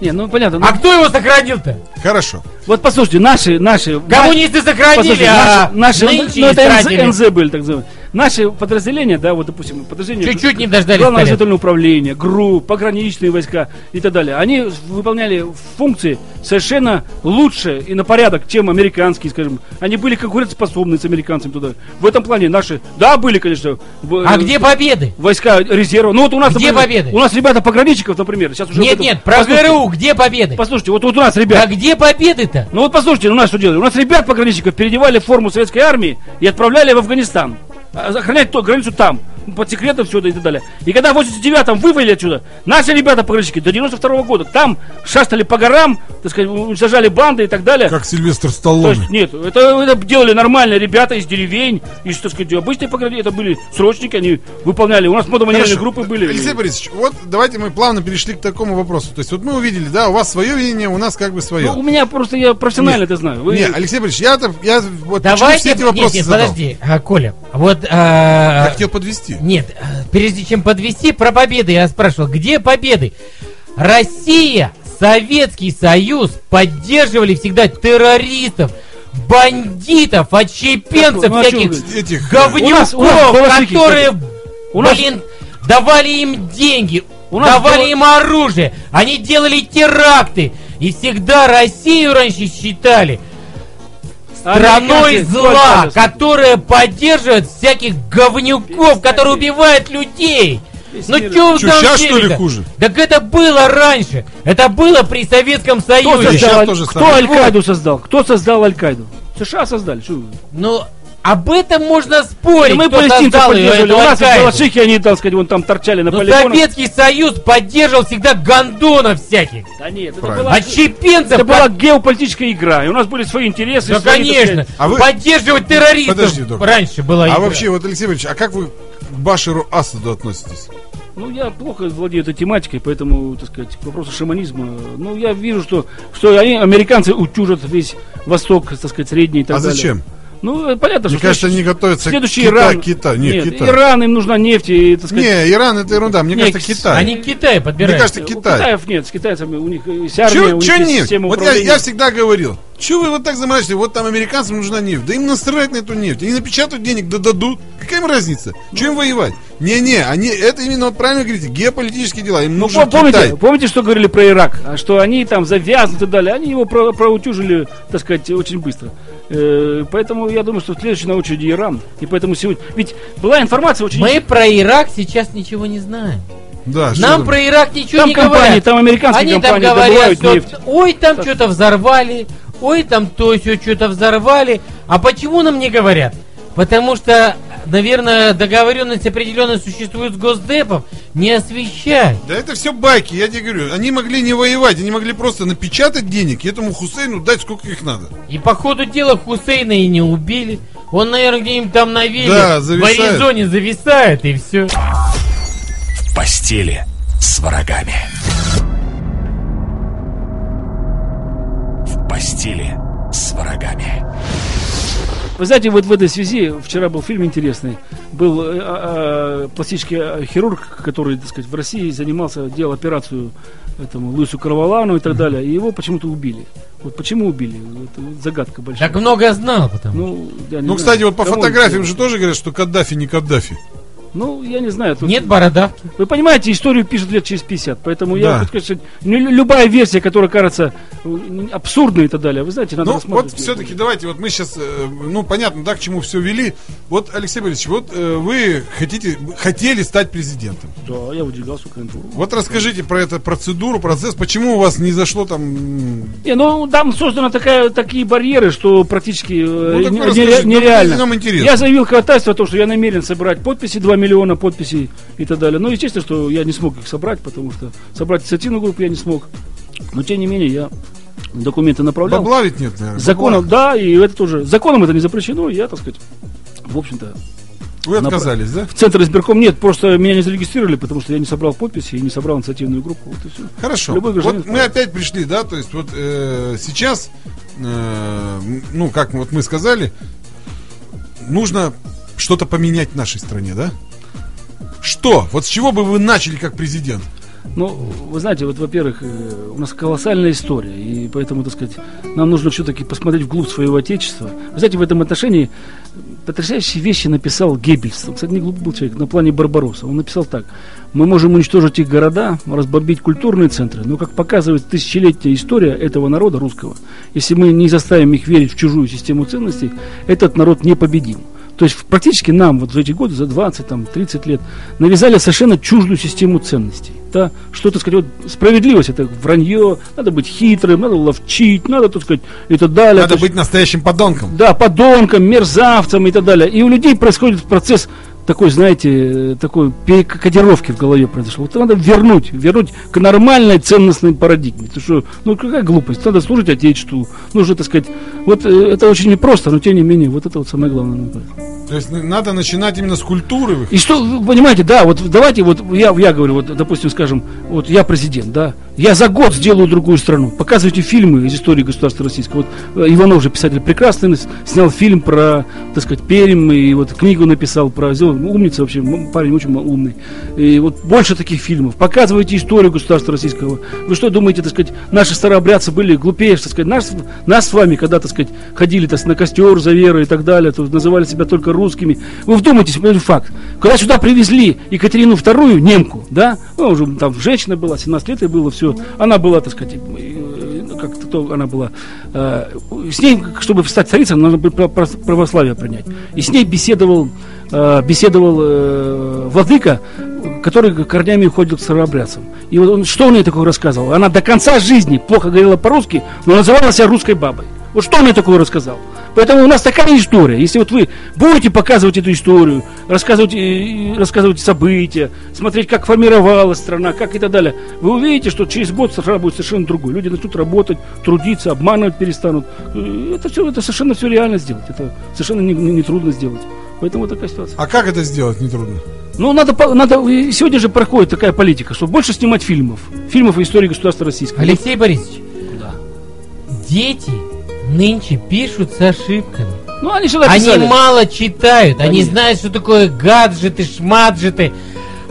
Не, ну понятно. ну, А кто его сохранил-то? Хорошо. Вот послушайте, наши, наши... Коммунисты сохранили, Послушайте, а наши, наши нынче ну, это. НЗ, НЗ были, так называемые. Наши подразделения, да, вот, допустим, подразделения... Чуть-чуть не дождались Главное разведывательное управление, ГРУ, пограничные войска и так далее. Они выполняли функции совершенно лучше и на порядок, чем американские, скажем. Они были конкурентоспособны с американцами туда. В этом плане наши, да, были, конечно. А э, где победы? Войска резерва. Ну вот у нас, Где например, победы? У нас ребята пограничников, например, сейчас уже... Нет, этом- нет, про Послушайте, ГРУ, где победы? Послушайте, вот, вот у нас А ребята... где победы-то? Ну вот послушайте, у нас что делали? У нас ребят пограничников переодевали форму советской армии и отправляли в Афганистан. Охранять то, границу там. Под секретом все это и так далее. И когда в 89-м вывели отсюда, наши ребята пограничники до 92 года там шастали по горам, так сказать, уничтожали банды и так далее. Как Сильвестр То Сталлоне. есть, нет, это, это делали нормальные ребята из деревень, из, так сказать, обычные пограничники, это были срочники, они выполняли. У нас Хорошо. группы были. Алексей Борисович, вот давайте мы плавно перешли к такому вопросу. То есть вот мы увидели, да, у вас свое видение, у нас как бы свое. Ну, у меня просто, я профессионально Нет, это знаю. Вы- Не, Алексей Борисович, я-то, я вот Давайте, все эти нет, вопросы нет, задал? подожди, а, Коля, вот... а, Я хотел подвести. Нет, э, прежде чем подвести про победы, я спрашивал, где победы? Россия, Советский Союз поддерживали всегда террористов, бандитов, отщепенцев, Ну, а всяких Этих, У нас- у нас говнюков, которые, У нас- блин, давали им деньги, У нас давали бала- им оружие, они делали теракты. И всегда Россию раньше считали страной зла, которая поддерживает всяких говнюков, которые убивают людей. Ну мир- чё вы Чё, там щас, что ли, хуже? Так это было раньше. Это было при Советском Кто Союзе. Сейчас создал, кто. Аль-Каиду создал? Кто создал Аль-Каиду? США создали. Что вы? Ну, об этом можно спорить. И мы её, поддерживали. У нас Аль-Каиду. балашихи, они, так сказать, вон там торчали на Но полигонах. Советский Союз поддерживал всегда гондонов всяких. Да нет, это была, Отщепенцев. это была как- геополитическая игра. И у нас были свои интересы. Да, свои, конечно. сказать, А вы- Поддерживать террористов Подожди, доктор. раньше была А игра. вообще, вот, Алексей Борисович, а как вы к Баширу Асаду относитесь? Ну, я плохо владею этой тематикой, поэтому, так сказать, к вопросу шаманизма. Ну, я вижу, что, что они, американцы, утюжат весь Восток, так сказать, Средний и так а далее. зачем? Ну, э, понятно, Мне что кажется, следующий- они готовятся следующий Кита, Иран. Кита. Нет, Нет, Китай. Иран, им нужна нефть, и, так сказать, Не, Иран это ерунда. Мне Не, кажется, Китай. Они к Китаю подбирают. Мне кажется, У Китай. Китаев нет, с китайцами у них есть армия, у них Чё, чё система Вот я, я всегда говорил, чего вы вот так заморачивааетесь? Вот там американцам нужна нефть. Да им насрать на эту нефть. Они напечатают денег, да дадут. Какая им разница? Чем им воевать? Не-не, они, это именно, вот правильно говорите, геополитические дела. Им Ну, нужен пом- помните, Китай. помните, что говорили про Ирак? А Что они там завязаны и так далее. Они его про- проутюжили, так сказать, очень быстро. Э, поэтому я думаю, что следующий на очереди Иран. И поэтому сегодня... Ведь была информация очень... Мы про Ирак сейчас ничего не знаем. Да, Нам там? про Ирак ничего Там не компании, говорят. там американские Они там компании говорят, добывают что нефть. ой, там что-то взорвали, ой, там то все что-то взорвали. А почему нам не говорят? Потому что, наверное, договоренность определенно существует с Госдепом, не освещай. Да это все байки, я тебе говорю. Они могли не воевать, они могли просто напечатать денег и этому Хусейну дать сколько их надо. И по ходу дела Хусейна и не убили. Он, наверное, где-нибудь там на вилле Да, в зависает. Аризоне зависает, и все. В постели с врагами. Постели с врагами. Вы знаете, вот в этой связи вчера был фильм интересный. Был э, а, а, пластический э, хирург, который, так сказать, в России занимался, делал операцию этому Луису Карвалану и так далее. И его почему-то убили. Вот почему убили? Это вот загадка большая. Так много знал потому. Ну, я не Ну, знаю, кстати, вот по кому фотографиям это- же тоже говорят, что Каддафи не Каддафи. Ну, я не знаю. тут- Нет бородавки. Вы понимаете, историю пишут лет через 50, поэтому я Да. хочу сказать, что не любая версия, которая кажется э, абсурдной и так далее, вы знаете, надо Ну, вот все-таки давайте, вот мы сейчас, ну, понятно, да, к чему все вели. Вот, Алексей Борисович, вот э, вы хотите, хотели стать президентом. Да, я удивлялся кандидатуру. Вот расскажите про эту процедуру, процесс, почему у вас не зашло там... Не, ну там созданы такая, такие барьеры, что практически э, Ну, так вы не- расскажите, нере- ну, нереально. нам интересно. Я заявил ходатайство о том, что я намерен собрать подписи, 2 миллиона подписей и так далее. Ну, естественно, что я не смог их собрать, потому что собрать инициативную группу я не смог. Но, тем не менее, я документы направлял. Бабла ведь нет, наверное. Законом, бабла. да, и это тоже. Законом это не запрещено, я, так сказать, в общем-то, Вы отказались, да? в Центр избирком нет, просто меня не зарегистрировали, потому что я не собрал подписи и не собрал инициативную группу. Вот и все. Хорошо. Любой гражданин Вот мы опять пришли, да, то есть вот э, сейчас, э, ну, как вот мы сказали, нужно что-то поменять в нашей стране, да? Что? Вот с чего бы вы начали как президент? Ну, вы знаете, вот, во-первых, э, у нас колоссальная история, и поэтому, так сказать, нам нужно все-таки посмотреть вглубь своего отечества. Вы знаете, в этом отношении потрясающие вещи написал Геббельс. Он, кстати, не глупый был человек, на плане Барбаросса. Он написал так. Мы можем уничтожить их города, разбомбить культурные центры, но, как показывает тысячелетняя история этого народа русского, если мы не заставим их верить в чужую систему ценностей, этот народ непобедим. То есть практически нам вот за эти годы, за 20, там, 30 лет, навязали совершенно чуждую систему ценностей. Да? Что, так сказать, вот справедливость, это вранье, надо быть хитрым, надо ловчить, надо, так сказать, и так далее. Надо быть настоящим подонком. да, подонком, мерзавцем и так далее. И у людей происходит процесс такой, знаете, такой перекодировки в голове произошел. Вот надо вернуть, вернуть к нормальной ценностной парадигме. Потому что, ну какая глупость, надо служить Отечеству, нужно, так сказать, вот э, это очень непросто, но тем не менее, вот это вот самое главное. То есть надо начинать именно с культуры. И что, понимаете, да, вот давайте, вот я, я говорю, вот, допустим, скажем, вот я президент, да, я за год сделаю другую страну. Показывайте фильмы из истории государства российского. Вот э, Иванов же писатель прекрасный, снял фильм про, так сказать, Пермь, и вот книгу написал про, умница вообще, парень очень умный. И вот больше таких фильмов. Показывайте историю государства российского. Вы что думаете, так сказать, наши старообрядцы были глупее, так сказать, нас, нас с вами, когда, так сказать, ходили так, на костер за верой и так далее, то называли себя только русскими. Вы вдумайтесь, это факт. Когда сюда привезли Екатерину II, немку, да, ну, уже там женщина была, 17 лет ей было, все, она была, так сказать, э, как то она была, э, с ней, чтобы стать царицей, нужно было пра- пра- православие принять. И с ней беседовал, э, беседовал э, владыка, который корнями уходил к старообрядцам. И вот он, что он ей такое рассказывал? Она до конца жизни плохо говорила по-русски, но называла себя русской бабой. Вот что он ей такое рассказал? Поэтому у нас такая история. Если вот вы будете показывать эту историю, рассказывать, э, рассказывать события, смотреть, как формировалась страна, как и так далее, вы увидите, что через год страна будет совершенно другой. Люди начнут работать, трудиться, обманывать перестанут. Э, Это все, это совершенно все реально сделать. Это совершенно не, не- не трудно сделать. Поэтому такая ситуация. А как это сделать, нетрудно? Ну, надо, надо, сегодня же проходит такая политика, что больше снимать фильмов. Фильмов о истории государства российского. Алексей Борисович, Да. дети нынче пишут с ошибками. Ну, они сюда Они писали. мало читают, они Конечно. знают, что такое гаджеты, шмаджеты.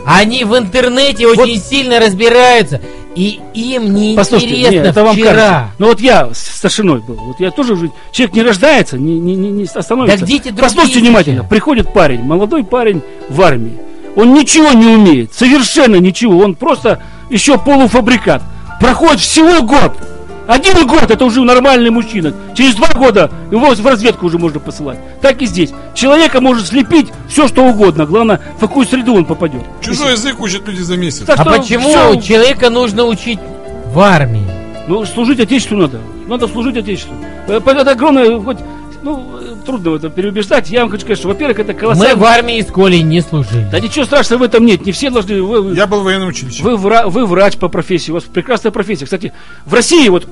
Они в интернете очень сильно разбираются, и им Послушайте, неинтересно нет, это вам вчера. кажется. Ну вот я с- старшиной был. Вот я тоже уже. Человек не рождается, не, не, не, не остановится. Так дети Послушайте внимательно. сейчас. Приходит парень, молодой парень в армии. Он ничего не умеет, совершенно ничего. Он просто еще полуфабрикат. Проходит всего год. Один год это уже нормальный мужчина. Через два года его в разведку уже можно посылать. Так и здесь. Человека может слепить все что угодно. Главное, в какую среду он попадет. Чужой язык учат люди за месяц. Так А что почему всё- человека нужно учить в армии? Ну, служить Отечеству надо. Надо служить Отечеству. Э, Это огромное, хоть, ну, трудно в это переубеждать. Я вам хочу сказать, что, во-первых, это Мы колоссально... в армии и школе не служили. Да ничего страшного в этом нет. Не все должны... Вы, вы- Я был в военном училище. вы вра- вы врач по профессии, у вас прекрасная профессия. Кстати, в России вот...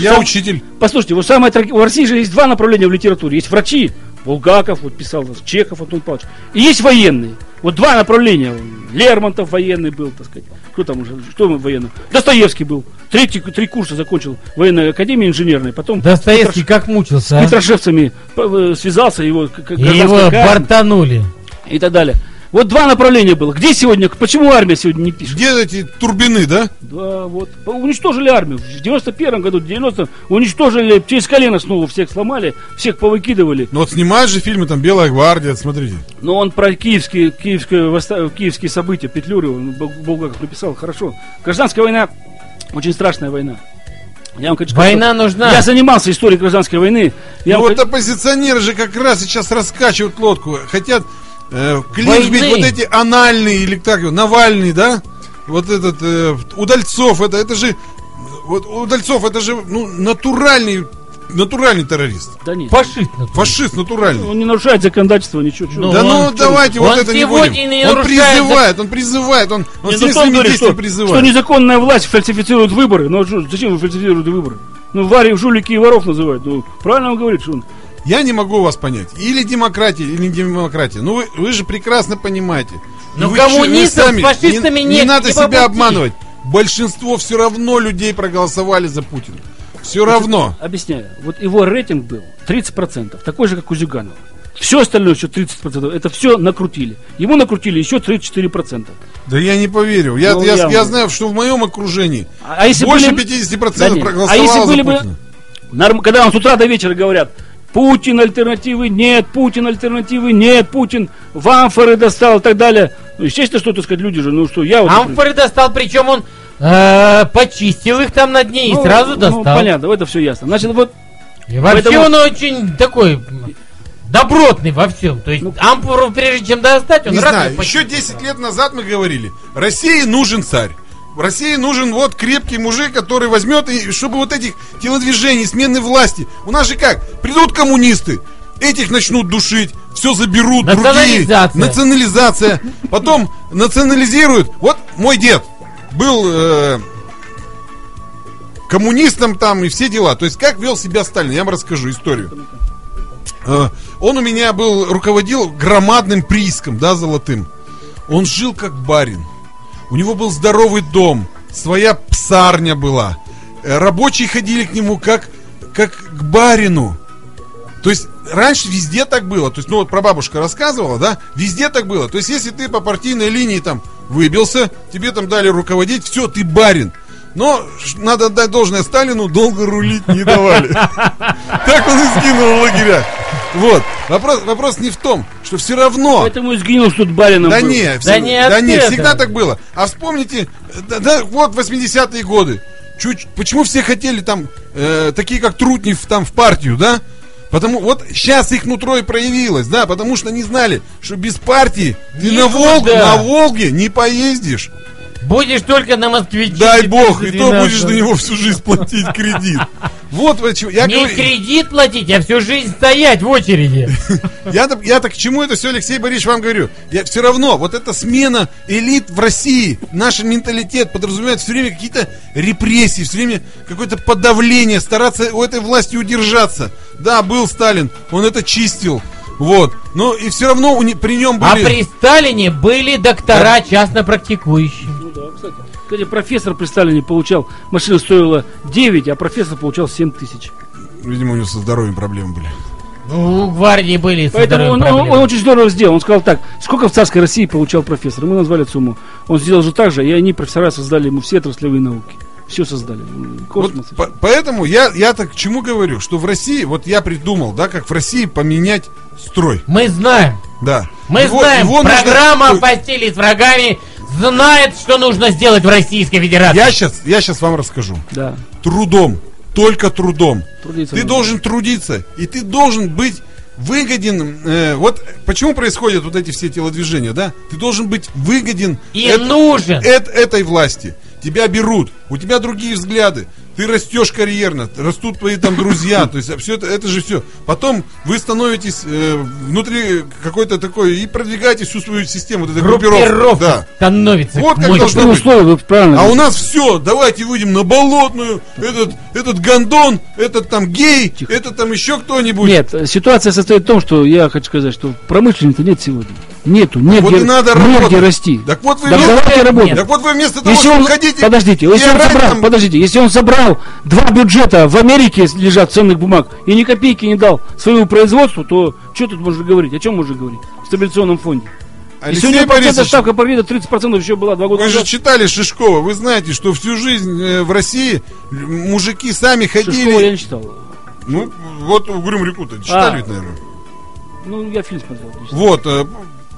Я сам- учитель. Послушайте, вот самое траг- в России же есть два направления в литературе. Есть врачи, Булгаков, вот писал, Чехов, Антон Павлович. И есть военные. Вот два направления. Лермонтов военный был, так сказать. Кто там уже? Что мы военный? Достоевский был. Третий, три курса закончил военной академии инженерной. Потом Достоевский как мучился, с а? петрошевцами э, связался, его, И его бортанули. и так далее. Вот два направления было. Где сегодня, почему армия сегодня не пишет? Где эти турбины, да? Да, вот. Уничтожили армию. В 91 году, в 90 уничтожили, через колено снова всех сломали, всех повыкидывали. Ну вот снимают же фильмы, там «Белая гвардия», смотрите. Но он про киевские, киевские, восста- киевские события, Петлюры, он Бул- Булгаков написал хорошо. Гражданская война, очень страшная война. Я вам хочу сказать, Война что нужна. Я занимался историей гражданской войны. Я Ну вам вот оппозиционеры же как раз сейчас раскачивают лодку. Хотят э, вот эти анальные, или так его, Навальный, да? Вот этот, э, Удальцов, это, это же, вот Удальцов, это же, ну, натуральный, натуральный террорист. Да нет. Фашист. натурально. Фашист натуральный. Он не нарушает законодательство, ничего. чего. Ну, да он- ну давайте вот он это не будем. не он призывает, он призывает, он, он Не, ну что он своими говорит, действиями что, призывает. что незаконная власть фальсифицирует выборы. Ну а что, зачем вы фальсифицируете выборы? Ну, вари, жулики и воров называют. Ну, правильно он говорит, что он... Я не могу вас понять. Или демократия, или не демократия. Ну вы, вы же прекрасно понимаете. Но вы коммунистов вы с фашистами не, нет, Не надо не себя по пути. обманывать. Большинство все равно людей проголосовали за Путина. Все равно. Объясняю. Вот его рейтинг был 30%, такой же, как у Зюганова. Все остальное, еще 30%, это все накрутили. Ему накрутили еще 34%. Да я не поверю. Я, Ну, я, явно. я знаю, что в моем окружении А, а если больше были- 50% Да нет. проголосовало А если были за бы, Путина. норм- когда вам с утра до вечера говорят, Путин альтернативы нет, Путин альтернативы нет, Путин в амфоры достал и так далее. Ну, естественно, что, так сказать, люди же, ну что, я вот... Амфоры достал, причем он э, почистил их там на дне и Ну, сразу ну, достал. понятно, это все ясно. Значит, вот И вообще Поэтому- он очень такой добротный во всем. То есть амфору, прежде чем достать, он Не знаю, еще почистил. 10 лет назад мы говорили, России нужен царь. В России нужен вот крепкий мужик, который возьмет, и чтобы вот этих телодвижений, смены власти. У нас же как? Придут коммунисты, этих начнут душить, все заберут, другие. Национализация. Национализация. Потом национализируют. Вот мой дед был э, коммунистом там и все дела. То есть как вел себя Сталин, я вам расскажу историю. Э, Он у меня был, руководил громадным прииском, да, золотым. Он жил как барин. У него был здоровый дом, своя псарня была. Э, Рабочие ходили к нему как, как к барину. То есть раньше везде так было. То есть, ну вот прабабушка рассказывала, да, везде так было. То есть, если ты по партийной линии там выбился, тебе там дали руководить, все, ты барин. Но надо отдать должное Сталину, долго рулить не давали. Так он и скинул в лагерях. Вот. Вопрос, вопрос не в том, что все равно. поэтому и сгинул, что тут барином Да был. не, Да всё- не да не, всегда так было. А вспомните, да, да, вот 80-е годы. Чуть, почему все хотели там, э, такие как Трутнев, там в партию, да? Потому вот сейчас их нутро и проявилось, да, потому что они знали, что без партии ты на, Никуда. Волг, на Волге не поездишь. Будешь только на москвиче. Дай бог, и то 412. будешь на него всю жизнь платить кредит. Вот почему. Я Не говорю- кредит платить, а всю жизнь стоять в очереди. Я, так- я так к чему это все, Алексей Борисович, вам говорю? Я все равно, вот эта смена элит в России, наш менталитет подразумевает все время какие-то репрессии, все время какое-то подавление, стараться у этой власти удержаться. Да, был Сталин, он это чистил. Вот. Но и все равно у не- при нем А были... при Сталине были доктора частно практикующие. Да, кстати. Кстати, профессор при Сталине получал, машина стоила 9, а профессор получал 7 тысяч. Видимо, у него со здоровьем проблемы были. Ну, у гвардии были Поэтому он, он- он очень здорово сделал. Он сказал так, сколько в царской России получал профессор? Мы назвали сумму. Он сделал же так же, и они, профессора, создали ему все отраслевые науки. Все создали. М, Вот Космос. по- поэтому я, я так к чему говорю, что в России, вот я придумал, да, как в России поменять строй. Мы знаем. Да. Мы Его- знаем, его нужно- программа Ой, «Постели с врагами» знает, что нужно сделать в Российской Федерации. Я сейчас, я сейчас вам расскажу. Да. Трудом, только трудом. Трудиться ты надо. должен трудиться, и ты должен быть выгоден. э, вот почему происходят вот эти все телодвижения, да? Ты должен быть выгоден И эт- нужен. эт- этой власти. Тебя берут, у тебя другие взгляды. Ты растешь карьерно, растут твои там друзья, то есть все это, это же все. Потом вы становитесь э, внутри какой-то такой и продвигаете всю свою систему, вот этой группировки. Группировка Да. становится Вот как должно быть. условия, правильно. А у нас все, давайте выйдем на болотную, этот, этот гондон, этот там гей, этот там еще кто-нибудь. Нет, ситуация состоит в том, что я хочу сказать, что промышленности нет сегодня. Нету, негде, вот и надо негде работать. расти. Так вот вы Да вместо- давайте работать. Так вот вы вместо того, Если чтобы он, ходите... подождите, если он собрал, там- подождите, если он собрал два бюджета в Америке лежат ценных бумаг и ни копейки не дал своему производству, то что тут можно говорить? О чем можно говорить? В стабилизационном фонде. Алексей него процентная Борисович, ставка по виду 30% еще была два года вы же назад. читали Шишкова, вы знаете, что всю жизнь э, в России мужики сами Шишкова ходили... я не читал. Ну, вот Угрюм Рекута, читали А. ведь, наверное. Ну, я фильм смотрел. Вот, э,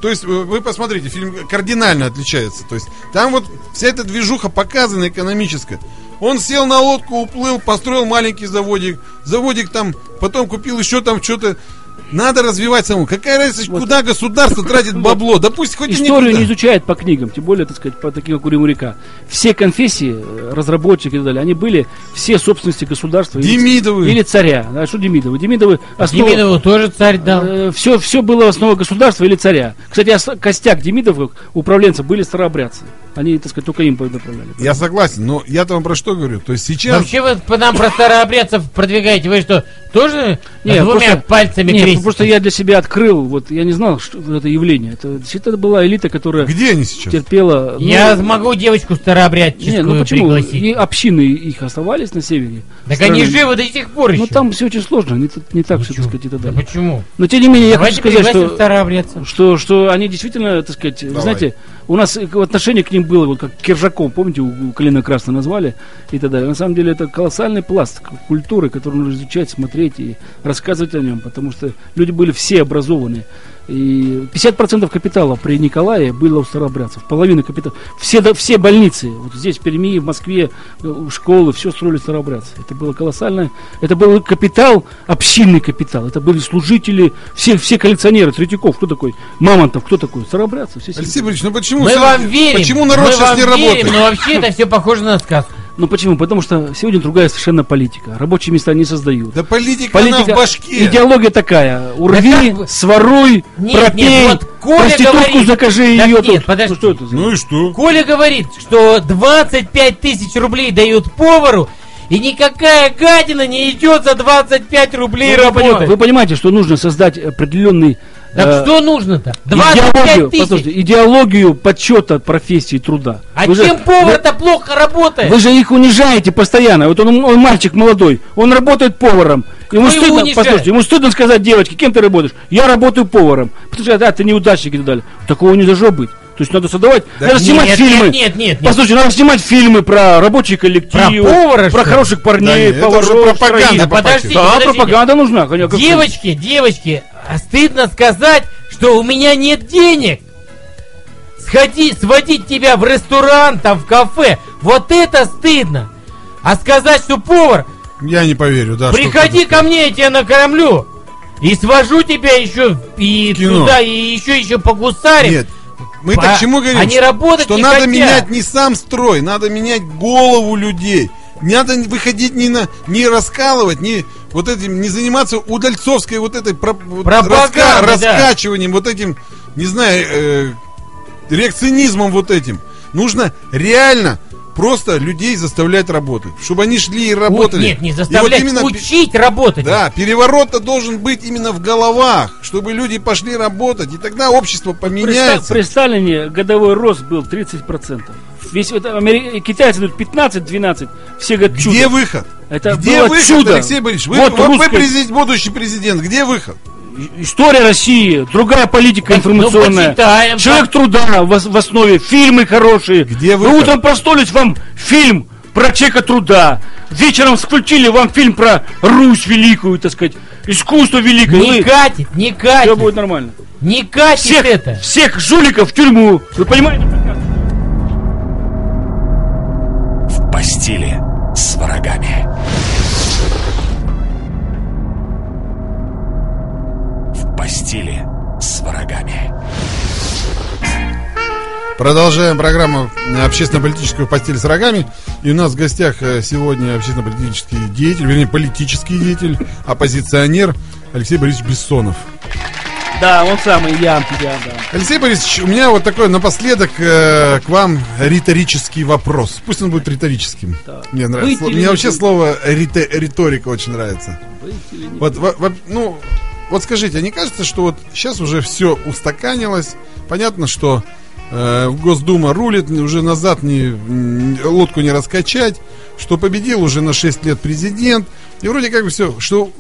то есть вы посмотрите, фильм кардинально отличается. То есть там вот вся эта движуха показана экономическая. Он сел на лодку, уплыл, построил маленький заводик. Заводик там, потом купил еще там что-то. Надо развивать самому. Какая разница, Вот. куда государство тратит бабло? Да пусть хоть Историю никуда. не изучают по книгам, тем более, так сказать, по таким, как у Ремурика. Все конфессии, э, разработчики и так далее, они были все собственности государства. или- Демидовы. Или царя. А что Демидовы? Демидовы основа- Демидову тоже царь дал. все, все было основа государства или царя. Кстати, ос- костяк Демидовых, управленцев, были старообрядцы. Они, так сказать, только им направляли. Я согласен, но я-то вам про что говорю? То есть сейчас... Вообще вы по нам про старообрядцев продвигаете. Вы что, тоже Не, двумя просто- пальцами не, Крестики. просто я для себя открыл, вот я не знал, что это явление. Это действительно была элита, которая Где они сейчас? терпела. ну, Я могу девочку старообрядческую Не, ну почему? пригласить. И общины их оставались на севере. Так страны. они живы до сих пор еще. Ну там все очень сложно, не, не так, Ну что, так сказать, и так Да далее. почему? Но тем не менее, я Давайте хочу сказать, что, что, что они действительно, так сказать, вы Давай. знаете, у нас э, отношение к ним было, вот как Киржаком, помните, у, Калина Красного назвали и так далее. На самом деле это колоссальный пласт культуры, который нужно изучать, смотреть и рассказывать о нем, потому что люди были все образованные. И 50% капитала при Николае было у старообрядцев. Половина капитала. Все, до- все больницы, вот здесь, в Перми, в Москве, э, школы, все строили старообрядцы. Это было колоссальное. Это был капитал, общинный капитал. Это были служители, все, все коллекционеры, Третьяков, кто такой? Мамонтов, кто такой? Старообрядцы. Все Алексей Борисович, ну почему... Мы всё- вам верим. Почему народ мы сейчас вам не верим, работает? но вообще это все похоже на сказку. Ну почему? Потому что сегодня другая совершенно политика. Рабочие места не создают. Да политика, она в башке. идеология такая. Урви, как вы- своруй, Нет, пропей, нет, вот Коля проститутку говорит- закажи Так ее нет, тут. подожди. Ну что это за... Ну и что? Коля говорит, что 25 тысяч рублей дают повару, и никакая гадина не идет за 25 рублей Ну, вы, понимаете, работать. вы понимаете, что нужно создать определенный Так э, что нужно-то? 25 идеологию, тысяч. послушайте, идеологию подсчета профессии труда. А Вы же- чем повар-то плохо работает? Вы же их унижаете постоянно. Вот он, он мальчик молодой, он работает поваром. Ему Кто его стыдно, унижает? послушайте, ему стыдно сказать девочке, кем ты работаешь? Я работаю поваром. Потому что да, ты неудачник и так далее. Такого не должно быть. То есть надо создавать, надо нет, снимать нет, фильмы. нет, нет, нет, нет. Послушайте, надо снимать фильмы про рабочий коллектив, Про повара, про хороших Да парней, нет, это поваров, пропаганда, по Подождите, Да, подождите. пропаганда нужна. конечно, Девочки, девочки, а стыдно сказать, что у меня нет денег. Сходи, сводить тебя в ресторан, там, в кафе. Вот это стыдно. А сказать, что повар, Я не поверю, да. приходи ко мне, я тебя накормлю. И свожу тебя еще и Кино. туда, и еще еще по. Нет. Мы По- так чему говорим? они работать что не надо хотят. менять не сам строй, надо менять голову людей. Не надо выходить не на не раскалывать, не вот этим, не заниматься удальцовской вот этой про- вот раска- да. раскачиванием, вот этим, не знаю, э, реакционизмом вот этим. Нужно реально просто людей заставлять работать, чтобы они шли и Вот работали. нет, не И вот заставлять, именно учить работать. да, переворот-то должен быть именно в головах, чтобы люди пошли работать, и тогда общество При, поменяется. при Сталине годовой рост был 30%. Весь это, амери- китайцы дают 15-12, все говорят чудо. Где выход? Это где было выход, чудо. Алексей Борисович? Вы, Вот вот вы русская- президент, будущий президент. Где выход? История России, другая политика ну, информационная. почитаем, Человек труда в, в основе, фильмы хорошие. Где Вы выход? утром проснулись, вам фильм про человека труда. Вечером включили вам фильм про Русь великую, так сказать, искусство великое. Не катит, не Все катит. будет нормально. Не катит Всех, это. всех жуликов в тюрьму. Вы понимаете? Постели с врагами. В постели с врагами. Продолжаем программу общественно-политическую постель с рогами. И у нас в гостях э, сегодня общественно-политический деятель, вернее, политический деятель, оппозиционер Алексей Борисович Бессонов. Да, он самый, я, я, да. Алексей Борисович, у меня вот такой напоследок э, к вам риторический вопрос. Пусть он будет риторическим. Так. Мне нравится. Или Мне не вообще выйти? слово рите- риторика очень нравится. Выйти или не Вот, во- во- ну, вот скажите, а не кажется, что вот сейчас уже все устаканилось? Понятно, что э, Госдума рулит, уже назад не, лодку не раскачать, что победил уже на 6 лет президент, и вроде как бы все, что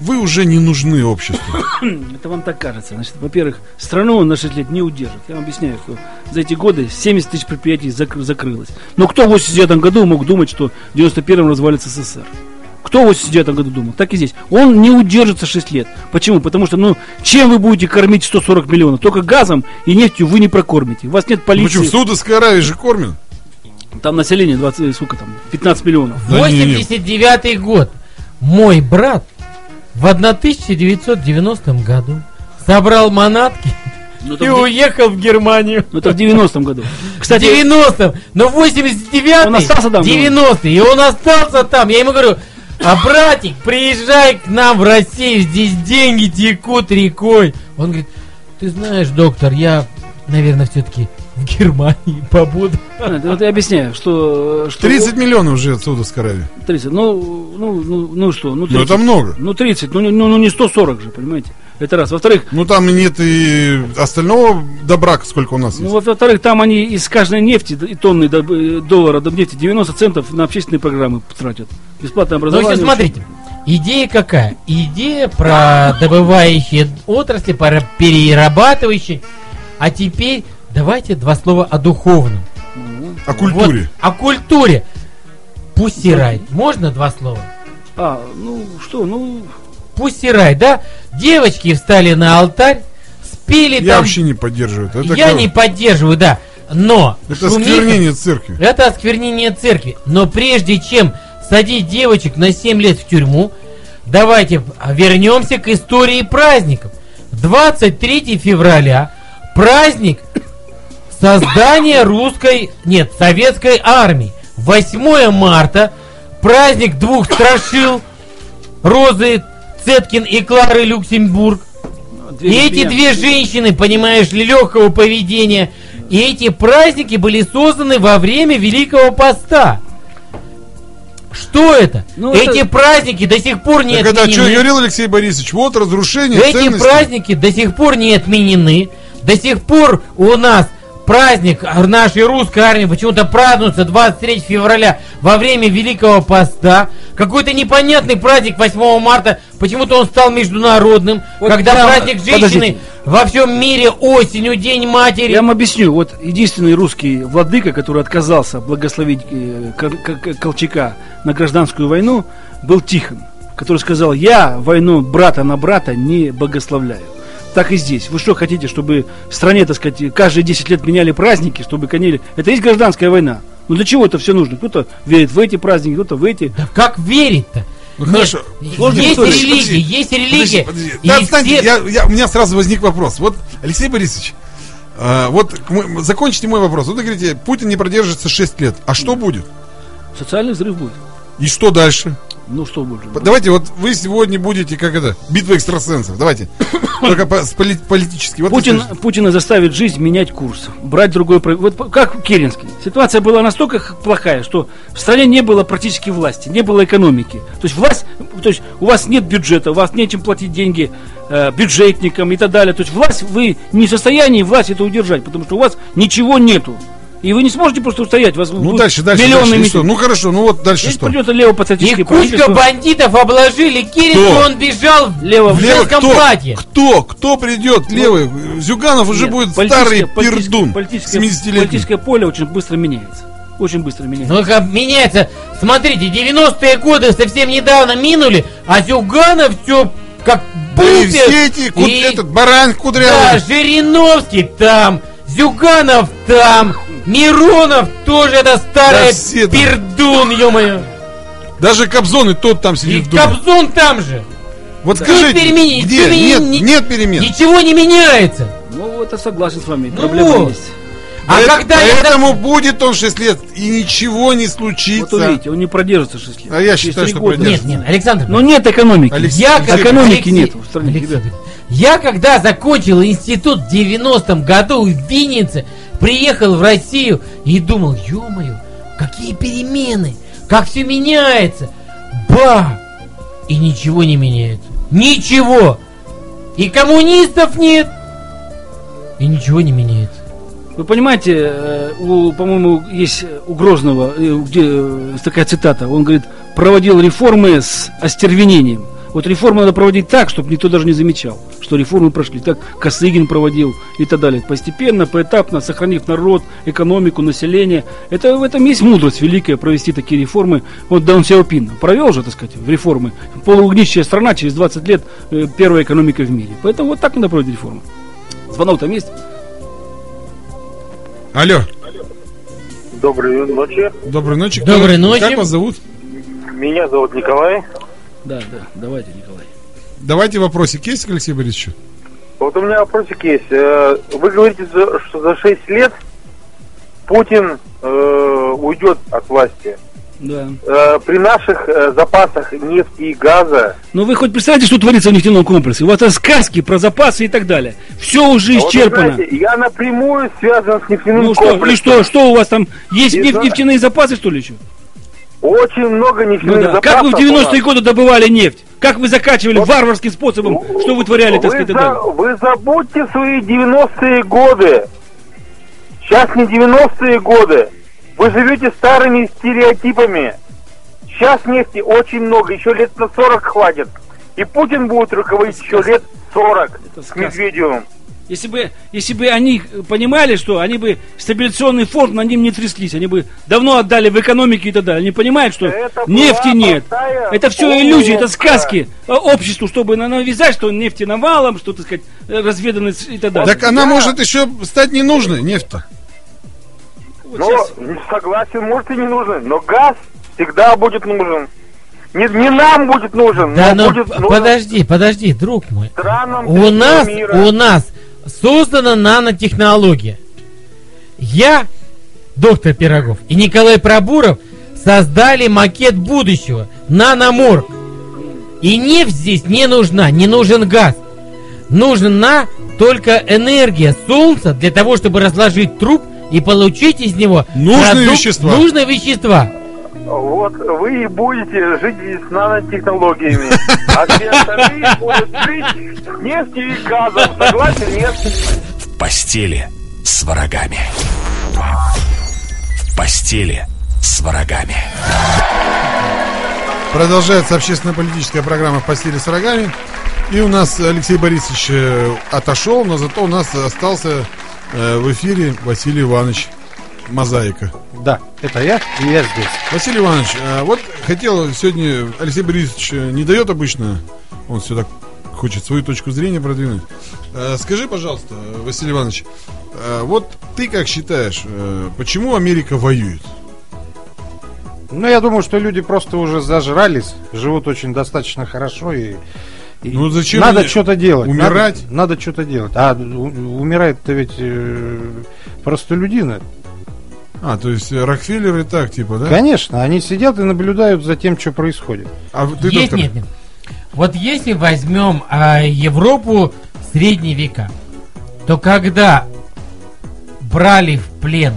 вы уже не нужны обществу. Это вам так кажется. Значит, во-первых, страну он на 6 лет не удержит. Я вам объясняю, что за эти годы 70 тысяч предприятий закры- закрылось. Но кто в 89 году мог думать, что в 91-м развалится СССР? Кто в 89 году думал? Так и здесь. Он не удержится 6 лет. Почему? Потому что, ну, чем вы будете кормить 140 миллионов? Только газом и нефтью вы не прокормите. У вас нет Почему? полиции. В Саудовской Аравии же кормят. Там население 20, сколько там? 15 миллионов. Да не, не. 89 год. Мой брат в 1990 году собрал манатки Ну, и в, уехал в Германию. ну, это в 90-м году. В Кстати, 90-м, но 89 Он остался там, 90 и он остался там. Я ему говорю, а братик, приезжай к нам в Россию, здесь деньги текут рекой. Он говорит, ты знаешь, доктор, я, наверное, все-таки в Германии побуду. вот я объясняю, что... что 30 миллионов живет в Саудовской Аравии. 30. Ну, ну, ну, ну что? Ну, 30. Ну, это много. Ну, 30. Ну, не- ну, ну, не 140 же, понимаете? Это раз. Во-вторых, Ну там и нет и остального добра, сколько у нас ну, есть. во-вторых, там они из каждой нефти и тонны э, доллара до нефти 90 центов на общественные программы тратят. Бесплатное Ну, образование. сейчас смотрите. Идея какая? Идея про добывающие отрасли, про перерабатывающие. А теперь давайте два слова о духовном. О культуре. Вот, о культуре. Пусирай. Можно два слова? А, ну что, ну... Пусирай, да? Девочки встали на алтарь, спели Я там. вообще не поддерживаю это. Я как- не поддерживаю, да. Но Это шумиха- сквернение церкви. Это осквернение церкви. Но прежде чем садить девочек на 7 лет в тюрьму, давайте вернемся к истории праздников. 23 февраля праздник создания русской, нет, советской армии. 8 марта праздник двух страшил Розы Цеткин и Клары Люксембург. две И эти две женщины, понимаешь ли, легкого поведения, и эти праздники были созданы во время Великого Поста. Что это? Ну, эти это- праздники до сих пор не Так это что отменены. говорил Алексей Борисович? Вот разрушение Эти ценностей. праздники до сих пор не отменены. До сих пор у нас праздник нашей русской армии почему-то празднуется 23 февраля во время Великого Поста. Какой-то непонятный праздник 8 марта, почему-то он стал международным, Вот когда я- праздник женщины подождите. во всем мире осенью, День матери. Я вам объясню. Вот единственный русский владыка, который отказался благословить э, Колчака на гражданскую войну, был Тихон, который сказал, я войну брата на брата не благословляю. Так и здесь. Вы что хотите, чтобы в стране, так сказать, каждые 10 лет меняли праздники, чтобы конели? Это есть гражданская война. Ну для чего это все нужно? Кто-то верит в эти праздники, кто-то в эти. Да как верить-то? Ну, Нет, хорошо. Сложная есть история. религии, Подожди, есть религия. Подожди, подожди. и Да, все- отстаньте, я- я- у меня сразу возник вопрос. Вот, Алексей Борисович, э, вот мо- закончите мой вопрос. Вот вы говорите, Путин не продержится 6 лет. А что будет? Социальный взрыв будет. И что дальше? Ну что? П- Давайте, вот вы сегодня будете, как это, битва экстрасенсов. Давайте. Только по- с поли- политически. Вот Путин, Путина заставит жизнь менять курс, брать другой... Вот как Керенский. Ситуация была настолько плохая, что в стране не было практически власти, не было экономики. То есть власть, то есть у вас нет бюджета, у вас нечем платить деньги э, бюджетникам и так далее. То есть власть, вы не в состоянии власть это удержать, потому что у вас ничего нету. И вы не сможете просто устоять. Вас Ну дальше, дальше, миллионы дальше. Что? Ну хорошо, ну вот дальше Здесь что? придет И левопатриотическое кучка правительство. бандитов обложили Кто? он бежал Лево- в Левый женском кто? платье. Кто? Кто придет? Левый. Зюганов уже Нет, будет старый пердун. Политическое, 70-летний. политическое поле очень быстро меняется. Очень быстро меняется. Ну как меняется. Смотрите, 90-е годы совсем недавно минули, а Зюганов все как Да и все эти, И- этот баран Да, кудрявый. Жириновский там, Зюганов там, Миронов тоже это старый Да все пердун, ё-моё. Даже Кобзон и тот там И сидит в думе. Кобзон там же. Вот Что скажите, перемени- где? перемени- Нет, не- нет перемен. Ничего не меняется. Ну, это согласен с вами. Ну Проблема вот. есть. А Поэт- когда я Поэтому будет он 6 лет, и ничего не Вот случится. увидите, он не продержится 6 лет. А я считаю, что года. продержится. Нет, нет, Александр. Но нет экономики. Алексей, Я Алексей, экономики Алексей- нет в стране, Алексей. Я когда закончил институт в 90-м году в Виннице, приехал в Россию и думал, ё-моё, какие перемены, как все меняется. Ба! И ничего не меняется. Ничего! И коммунистов нет! И ничего не меняется. Вы понимаете, э, у, по-моему, есть у Грозного, э, где э, такая цитата, он говорит, проводил реформы с остервенением. Вот реформы надо проводить так, чтобы никто даже не замечал, что реформы прошли. Так Косыгин проводил и так далее. Постепенно, поэтапно, сохранив народ, экономику, население. Это в этом есть мудрость великая провести такие реформы. Вот Даун Сяопин провел же, так сказать, реформы. Полуугнищая страна, через 20 лет первая экономика в мире. Поэтому вот так надо проводить реформы. Звонок там есть? Алло, Доброй ночи. доброй ночи. Кто- Доброй ночи. Как вас зовут? Меня зовут Николай. Да, да, давайте, Николай. Давайте вопросик есть к Алексею Борисовичу? Вот у меня вопросик есть. Э, Вы говорите, за- что за 6 лет Путин э, уйдет от власти. Да. Э, При наших э, запасах нефти и газа Но вы хоть представляете, что творится в нефтяном комплексе? У вас это сказки про запасы и так далее. Все уже А вот исчерпано. знаете, я напрямую связан с нефтяным ну что, и комплексом. что, что у вас там? Есть Не неф- знаю. нефтяные запасы, что ли, еще? Очень много Ну нефтяных да. запасов. Как вы в у 90-е нас. годы добывали нефть? как вы закачивали варварским способом, что вы творяли, так сказать, за- далее. вы забудьте свои 90-е годы. Сейчас не 90-е годы. Вы живете старыми стереотипами. Сейчас нефти очень много, еще лет на 40 хватит. И Путин будет руководить еще лет 40 с. Медведевым. Если бы, если бы они понимали, что они бы стабилизационный фонд на ним не тряслись, они бы давно отдали в экономике и так далее. Они понимают, что Это нефти нет. Это все иллюзии, это сказки э, обществу, чтобы на- навязать, что нефти навалом, что, так сказать, э, разведанность и так далее. Так она может еще стать не нужной, нефть-то. Вот Ну, щас- согласен, может и не нужен, но газ всегда будет нужен. Не, не нам будет нужен, Да, но ну будет нужен подожди, подожди, друг мой. странам У нас, мира. у нас создана нанотехнология. Я, доктор Пирогов и Николай Пробуров создали макет будущего, наноморг. И нефть здесь не нужна, не нужен газ. Нужна только энергия солнца для того, чтобы разложить труп и получить из него Нужные вещества. Нужные вещества. Вот вы и будете жить с нанотехнологиями, а все остальные будут жить с нефтью и газом. Согласен, нет? В постели с врагами. В постели с врагами. Продолжается общественно-политическая программа «В постели с врагами». И у нас Алексей Борисович э, отошел, но зато у нас остался в эфире Василий Иванович Мозаика. Да, это я, и я здесь. Василий Иванович, э, вот хотел сегодня, Алексей Борисович э, не дает обычно, он все так хочет свою точку зрения продвинуть. Э, Скажи, пожалуйста, э, Василий Иванович, э, вот ты как считаешь, э, почему Америка воюет? Ну, я думаю, что люди просто уже зажрались, живут очень достаточно хорошо и... Ну, зачем надо что-то делать. умирать? Надо, надо что-то делать. А у- умирает-то ведь э, простолюдины. А, то есть э, Рокфеллер и так, типа, да? Конечно, они сидят и наблюдают за тем, что происходит. А ты, Есть, доктор, нет, нет. Вот если возьмем а, Европу в средние века, то когда брали в плен,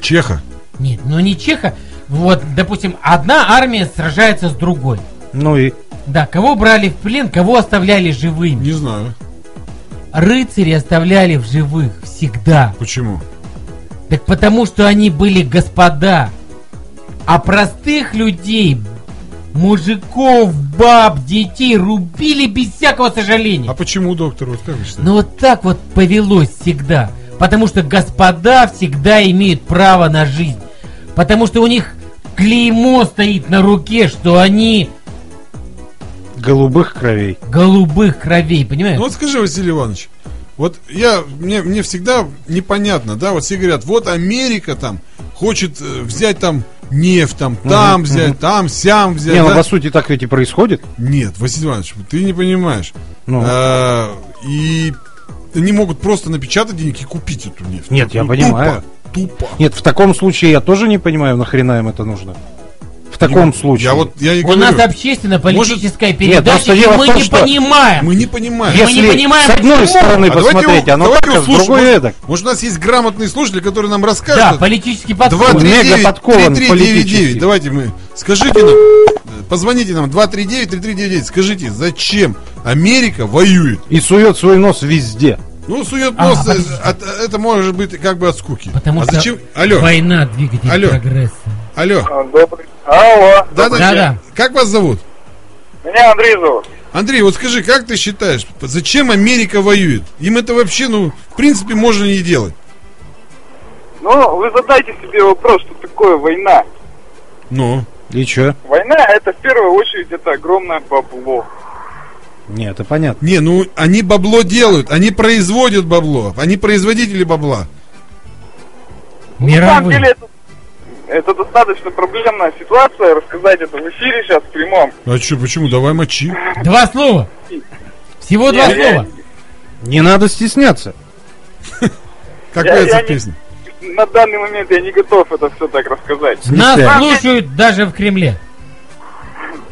Чеха. нет, ну не Чеха, вот, допустим, одна армия сражается с другой. Ну и Да, кого брали в плен, кого оставляли живыми? Не знаю. Рыцари оставляли в живых всегда. Почему? Так потому что они были господа. А простых людей, мужиков, баб, детей рубили без всякого сожаления. А почему, доктор, вот как вы считаете? Ну вот так вот повелось всегда. Потому что господа всегда имеют право на жизнь. Потому что у них клеймо стоит на руке, что они голубых кровей. голубых кровей, понимаешь? Ну вот скажи, Василий Иванович, вот я, мне, мне всегда непонятно, да, вот все говорят, вот Америка там хочет э, взять там нефть, там, там взять, там, сям взять. Не, ну да? по сути так ведь и происходит. Нет, Василий Иванович, ты не понимаешь. Ну. А, и они могут просто напечатать денег и купить эту нефть. Нет, я Ну, понимаю. Тупо, тупо. Нет, в таком случае я тоже не понимаю, нахрена им это нужно. В таком Не- случае. Я вот, я и У говорю, нас общественно-политическая Нет, передача, просто и мы том, не что понимаем. мы не понимаем. мы не понимаем, с одной почему. стороны А посмотреть, у- оно давайте так, а с другой может- эдак. Может, у нас есть грамотный слушатель, который нам Да, расскажет. политический Два, подход. три, Мега девять, подкован три, три, девять, политически. девять. Давайте мы. Скажите нам, э, позвоните нам 239-3399. Скажите, зачем Америка воюет? И сует свой нос везде. Ну, сует А, нос, э, подожди. от- это может быть как бы от скуки. Потому а что зачем? Алло, война двигатель Алло. прогресса. алло. А, Добрый. Алло. Да, да, Да-да. Как вас зовут? Меня Андрей зовут. Андрей, вот скажи, как ты считаешь, зачем Америка воюет? Им это вообще, ну, в принципе, можно не делать. Ну, вы задайте себе вопрос, что такое война. Ну, И чё? Война это в первую очередь это огромное бабло. Не, это понятно. не, ну, они бабло делают, они производят бабло, они производители бабла. На самом деле это, это достаточно проблемная ситуация. Рассказать это в эфире сейчас в прямом. А что, почему? Давай мочи. Два слова. Всего два Я- я- слова. Не надо стесняться. Как Я- я не- песня? На данный момент я не готов это все так рассказать. Нас слушают даже в Кремле.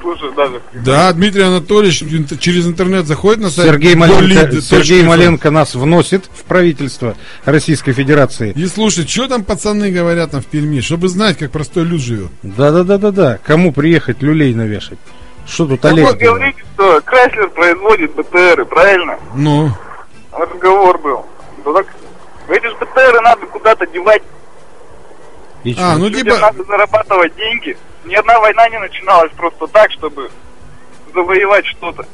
Слушай, даже Да, Дмитрий Анатольевич через интернет заходит на сайт Сергей Маленко. Сергей Маленко нас вносит в правительство Российской Федерации. И слушай, что там пацаны говорят там в Перми, чтобы знать, как простой люд живет. Да-да-да-да-да. Кому приехать люлей навешать? Что тут Олег? вы делает? говорите, что Крайслер производит БТРы, правильно? Ну, Разговор был. Ну так, эти же БТРы надо куда-то девать, И а, ну типа, надо зарабатывать деньги. Ни одна война не начиналась просто так, чтобы завоевать что-то.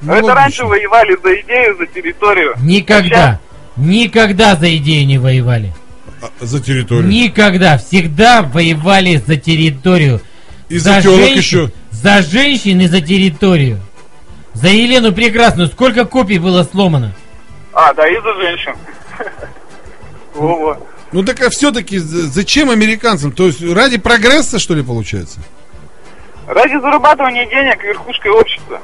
ну, Это раньше воевали за идею, за территорию. Никогда. Никогда за идею не воевали. А, за территорию. Никогда. Всегда воевали за территорию. И за телок еще. За женщин и за территорию. За Елену Прекрасную сколько копий было сломано? А, да, и за женщин. Во-во. Ну так а все-таки зачем американцам? То есть ради прогресса, что ли, получается? Ради зарабатывания денег верхушкой общества.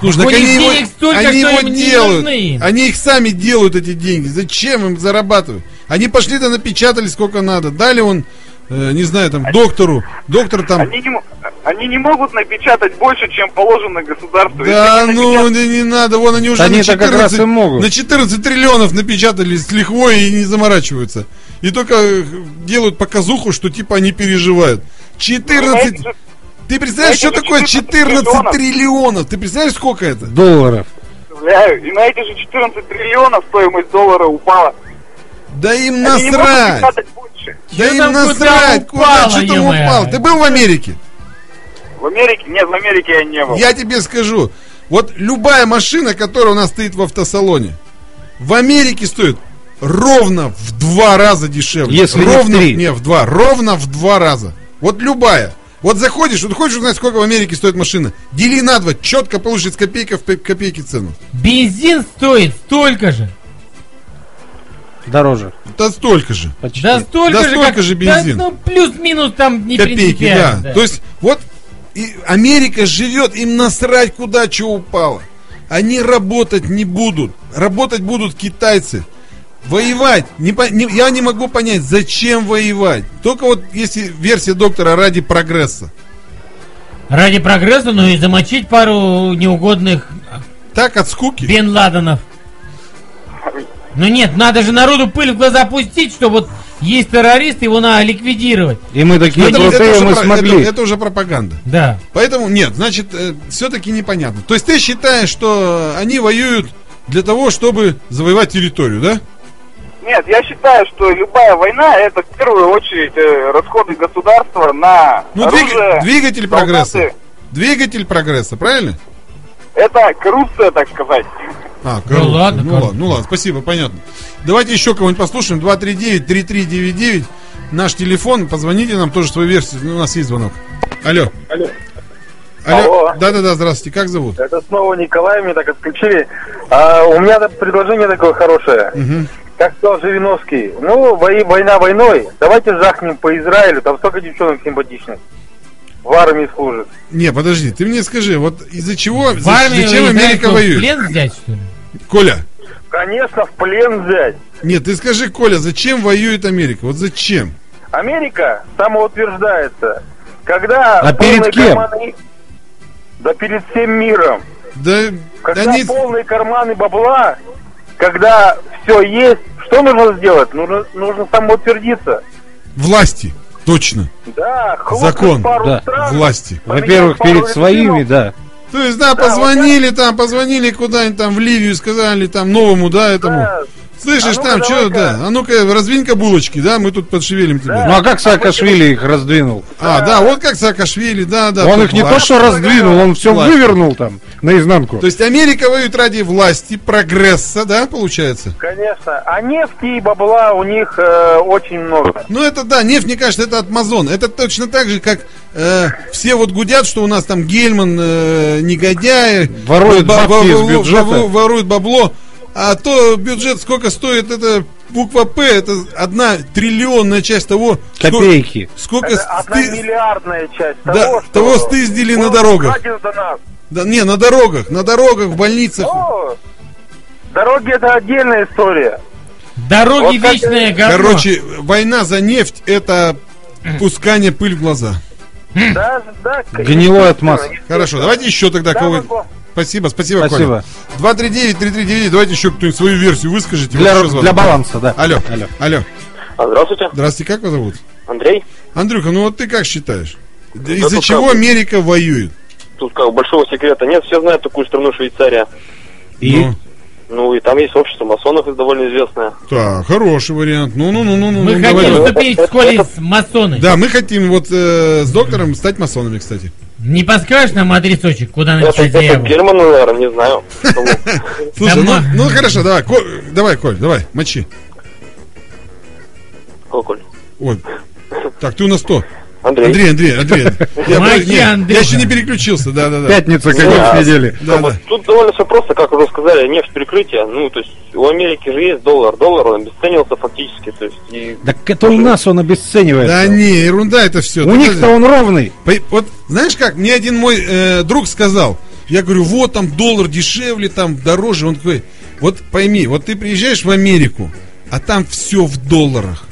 Слушай, Так они его, столько, они его делают. нужны. Они их сами делают, эти деньги. Зачем им зарабатывать? Они пошли-то напечатали сколько надо. Дали он, э, не знаю, там, доктору. Доктор там... Они не, мо- они не могут напечатать больше, чем положено государству. Да Если они ну напечатают- не, не надо, вон они уже на Они-то как раз 14, и могут. на 14 триллионов напечатали с лихвой и не заморачиваются. И только э, делают показуху, что типа они переживают. 14... Знаете же, Ты представляешь, что такое 14 14 триллионов? Ты представляешь, сколько это? Долларов. представляю, И на эти же 14 триллионов стоимость доллара упала. Да им Они не могут насрать! напечатать. Да им насрать! куда что там упал? Ты был в Америке? В Америке? Нет, в Америке я не был. Я тебе скажу. Вот любая машина, которая у нас стоит в автосалоне, в Америке стоит ровно в два раза дешевле. Если не в ровно, три. не в два, ровно в два раза. Вот любая. Вот заходишь, вот хочешь узнать, сколько в Америке стоит машина, дели на два, четко получишь копейка в пе- копейки цену. Бензин стоит столько же. Дороже. Да столько же. Почти. Да столько Да же, столько как- же бензин. Да, ну, плюс-минус там не копейки, да. принципиально. То есть, вот и Америка живет, им насрать, куда что упало. Они работать не будут. Работать будут китайцы. Воевать. Не, не- я не могу понять, зачем воевать. Только вот если версия доктора ради прогресса. Ради прогресса, ну и замочить пару неугодных Так от скуки. Бен Ладенов. Ну нет, надо же народу пыль в глаза пустить, что вот есть террорист, его надо ликвидировать. И мы такие Это, это крутые, уже мы про- смогли. это- это уже пропаганда. Да. Поэтому нет, значит, все-таки непонятно. То есть ты считаешь, что они воюют для того, чтобы завоевать территорию, да? Нет, я считаю, что любая война это в первую очередь э, расходы государства на Ну, двиг- оружие, двигатель прогресса. Двигатель прогресса, правильно? Это коррупция, так сказать. А, Ну ладно, ну, ладно, ну ладно, спасибо, понятно. Давайте еще кого-нибудь послушаем. 239-3399. Наш телефон. Позвоните нам тоже свою версию. Ну, У нас есть звонок. Алло. Алло. Алло. Да-да-да, здравствуйте. Как зовут? Это снова Николай, мне так отключили. А, у меня предложение такое хорошее. Мгм. Как сказал Жириновский, ну, вои- война войной, давайте жахнем по Израилю, там столько девчонок симпатичных. В армии служит. Не, подожди, ты мне скажи, вот из-за чего, В армию зачем Америка воюет? плен взять, что ли? Коля, Конечно, в плен взять. нет, ты скажи, Коля, зачем воюет Америка? Вот зачем? Америка самоутверждается, когда... А перед полные кем? карманы- Да перед всем миром. Да Когда они... полные карманы бабла, когда все есть, что нужно сделать? Нужно, нужно самоутвердиться. Власти, точно. Да, Закон, пару да, стран, Власти. Во-первых, перед своими, режимов. да. То есть, да, позвонили там, позвонили куда-нибудь там в Ливию, сказали там новому, да, этому. Да, Слышишь, А ну-ка, там, что, да, а ну-ка, раздвинь-ка булочки, да, мы тут подшевелим тебя. Ну а как Саакашвили их раздвинул? А, да, вот как Саакашвили, да, да. Он их не то власть. что раздвинул, он все Власть. вывернул там наизнанку. То есть Америка воюет ради власти, прогресса, да, получается? Конечно. А нефти и бабла у них э, очень много. Ну это да, нефть, мне кажется, это Амазон. Это точно так же, как э, все вот гудят, что у нас там Гельман э, негодяй, Ворует ба- бабки из ба- бюджета. ба- ворует бабло. А то бюджет сколько стоит, это буква П, это одна триллионная часть того, сколько, Копейки. сколько Это одна миллиардная часть Да, того, что того стыздили на дорогах. до нас. Да, не, на дорогах, на дорогах, в больницах. Ну, дороги это отдельная история. Дороги Вот как вечное это- говно. Короче, война за нефть это пускание пыль в глаза. Да, да, Гнилой отмаз. Хорошо, давайте еще тогда Да, кого Марго. Спасибо, спасибо, Спасибо. Коля. 239-3399, давайте еще кто-нибудь свою версию выскажите. Для, Вот для баланса, да. Алло, Алло. алло. Здравствуйте, Здравствуйте, как вас зовут? Андрей. Андрюха, ну вот ты как считаешь? Да Из-за чего как Америка воюет? Тут как большого секрета нет, все знают такую страну Швейцария. Ну, Ну и там есть общество масонов довольно известное. так, хороший вариант. Ну, ну, ну, ну, ну. Мы ну, хотим давай. вступить в школе с масоны. Да, мы хотим вот э, с доктором стать масонами, кстати. Не подскажешь нам адресочек, куда написать это заяву? Герман, наверное, не знаю. Слушай, ну, ну хорошо, давай, Ко- давай, Коль, давай, мочи. Колоколь. Ой. Так, ты у нас кто? Андрей. Андрей, Андрей, Андрей. Я, не, Андрей. я еще не переключился, да, да, да. Пятница, Да. конец недели. Да, да. Тут довольно все просто, как уже сказали, нефть прикрытия. Ну, то есть у Америки же есть доллар. Доллар он обесценился фактически. То есть и Так это у нас он обесценивается. Да не, ерунда это все. У них-то он ровный. Вот знаешь как, мне один мой э, друг сказал, я говорю, вот там доллар дешевле, там дороже. Он такой, вот пойми, вот ты приезжаешь в Америку, а там все в долларах.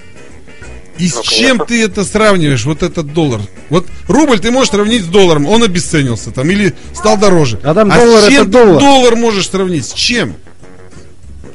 И с чем конечно. ты это сравниваешь, вот этот доллар? Вот рубль ты можешь сравнить с долларом, он обесценился там или стал дороже. А там доллар с чем это доллар. ты доллар можешь сравнить? С чем?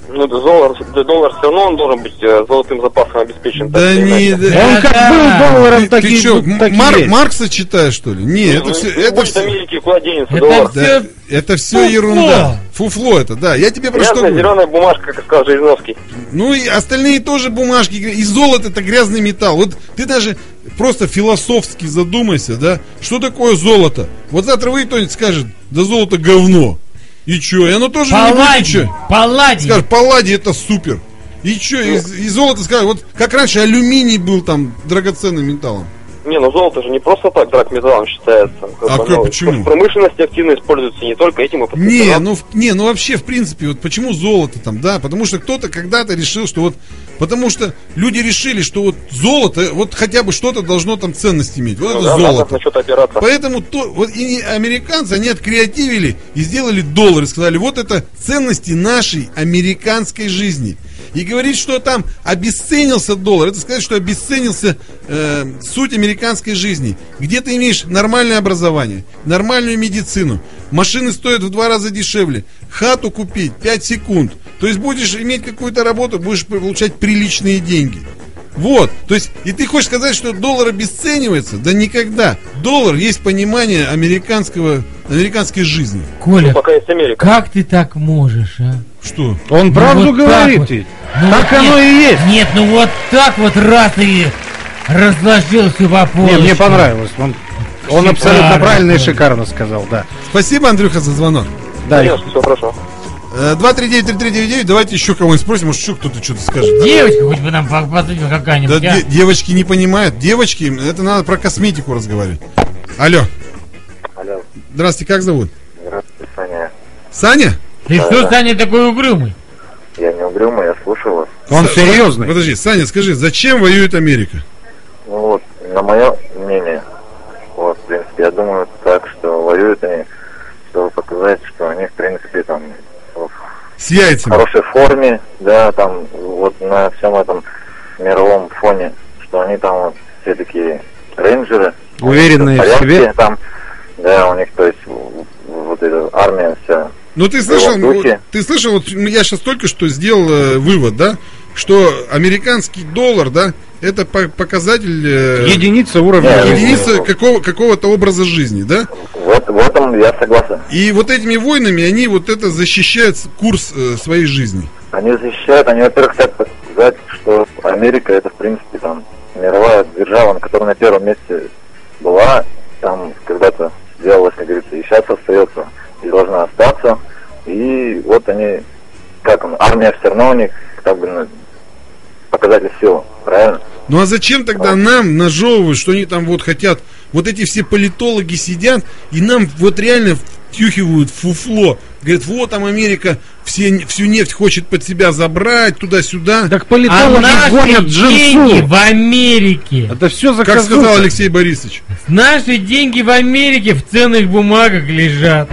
Ну, да, доллар, да, доллар все равно он должен быть э, золотым запасом обеспечен. Да не, да- Он как Да-да. был долларом, ты, так ты и чё, так и Мар- есть. Маркса читаешь, что ли? Не, это Ну, все, ну, это все, Америки куда денется Это доллар. Да, это все Фуфло. ерунда. Фуфло это, да. Я тебе про что Грязная говорю. зеленая бумажка, как сказал Жириновский. Ну и остальные тоже бумажки. И золото это грязный металл. Вот ты даже просто философски задумайся, да, что такое золото. Вот завтра вы кто-нибудь скажет, да золото говно. И чё? И оно тоже не будет Палладий, ничего. палладий. Скажет, палладий это супер. И чё, и, и золото скажет, вот как раньше алюминий был там драгоценным металлом. Не, ну золото же не просто так драгметаллом считается. Как А бы, как, почему? В промышленности активно используется не только этим, и Не, ну, в- не, ну вообще, в принципе, вот почему золото там, да, потому что кто-то когда-то решил, что вот, потому что люди решили, что вот золото, вот хотя бы что-то должно там ценность иметь, вот ну, это да, золото. на что-то опираться. Поэтому то, вот и американцы, они откреативили и сделали доллар, и сказали, вот это ценности нашей американской жизни. И говорить, что там обесценился доллар, это сказать, что обесценился э, суть американской жизни. Где ты имеешь нормальное образование, нормальную медицину, машины стоят в два раза дешевле, хату купить 5 секунд. То есть будешь иметь какую-то работу, будешь получать приличные деньги. Вот, то есть, и ты хочешь сказать, что доллар обесценивается? Да никогда. Доллар есть понимание американского, американской жизни. Коля, Пока есть Америка. как ты так можешь, а? Что? Он Ну, правду вот так говорит вот. ведь. Ну Так вот оно нет, и есть. Нет, ну вот так вот раз и разложил все по Не, полочкам. мне понравилось. Он, он Шикарно, абсолютно правильно и шикарно сказал, да. Спасибо, Андрюха, за звонок. Да, Конечно, все хорошо. Э, 239-3399, давайте еще кого-нибудь спросим, может, еще кто-то что-то скажет. Девочка хоть бы нам Да, какая-нибудь, а? де- девочки не понимают. Девочки, это надо про косметику разговаривать. Алло, Алло, здравствуйте, как зовут? здравствуйте, Саня. Саня? Ты что, Саня, такой угрюмый? Я не угрюмый, я слушаю вас. он серьезный. Подожди, Саня, скажи, зачем воюет Америка? Ну вот, на мое мнение, вот, в принципе, я думаю так, что воюют они, чтобы показать, что они, в принципе, там, С яйцами. хорошей форме, да, там, вот на всем этом мировом фоне, что они там вот все такие рейнджеры. Уверенные в себе. Там, да, у них, то есть, в- в- вот эта армия вся. Ну ты слышал, В вот, ты слышал, вот я сейчас только что сделал э, вывод, да, что американский доллар, да, это по- показатель э, Единица уровня. Единица какого, какого-то образа жизни, да? Вот, в этом я согласен. И вот этими войнами они вот это защищают курс э, своей жизни. Они защищают, они, во-первых, хотят показать, что Америка это, в принципе, там, мировая держава, на которой на первом месте была, там когда-то сделалась, как говорится, и сейчас остается, и должна остаться. И вот они, как он, армия все равно у них, как бы, ну, показатель силы, правильно? Ну а зачем тогда нам нажевывать, что они там вот хотят, вот эти все политологи сидят и нам вот реально втюхивают фуфло. Говорят, вот там Америка все, всю нефть хочет под себя забрать, туда-сюда. Так А политологи наши гонят деньги в Америке. Это все Как заказуха. сказал Алексей Борисович. Наши деньги в Америке в ценных бумагах лежат.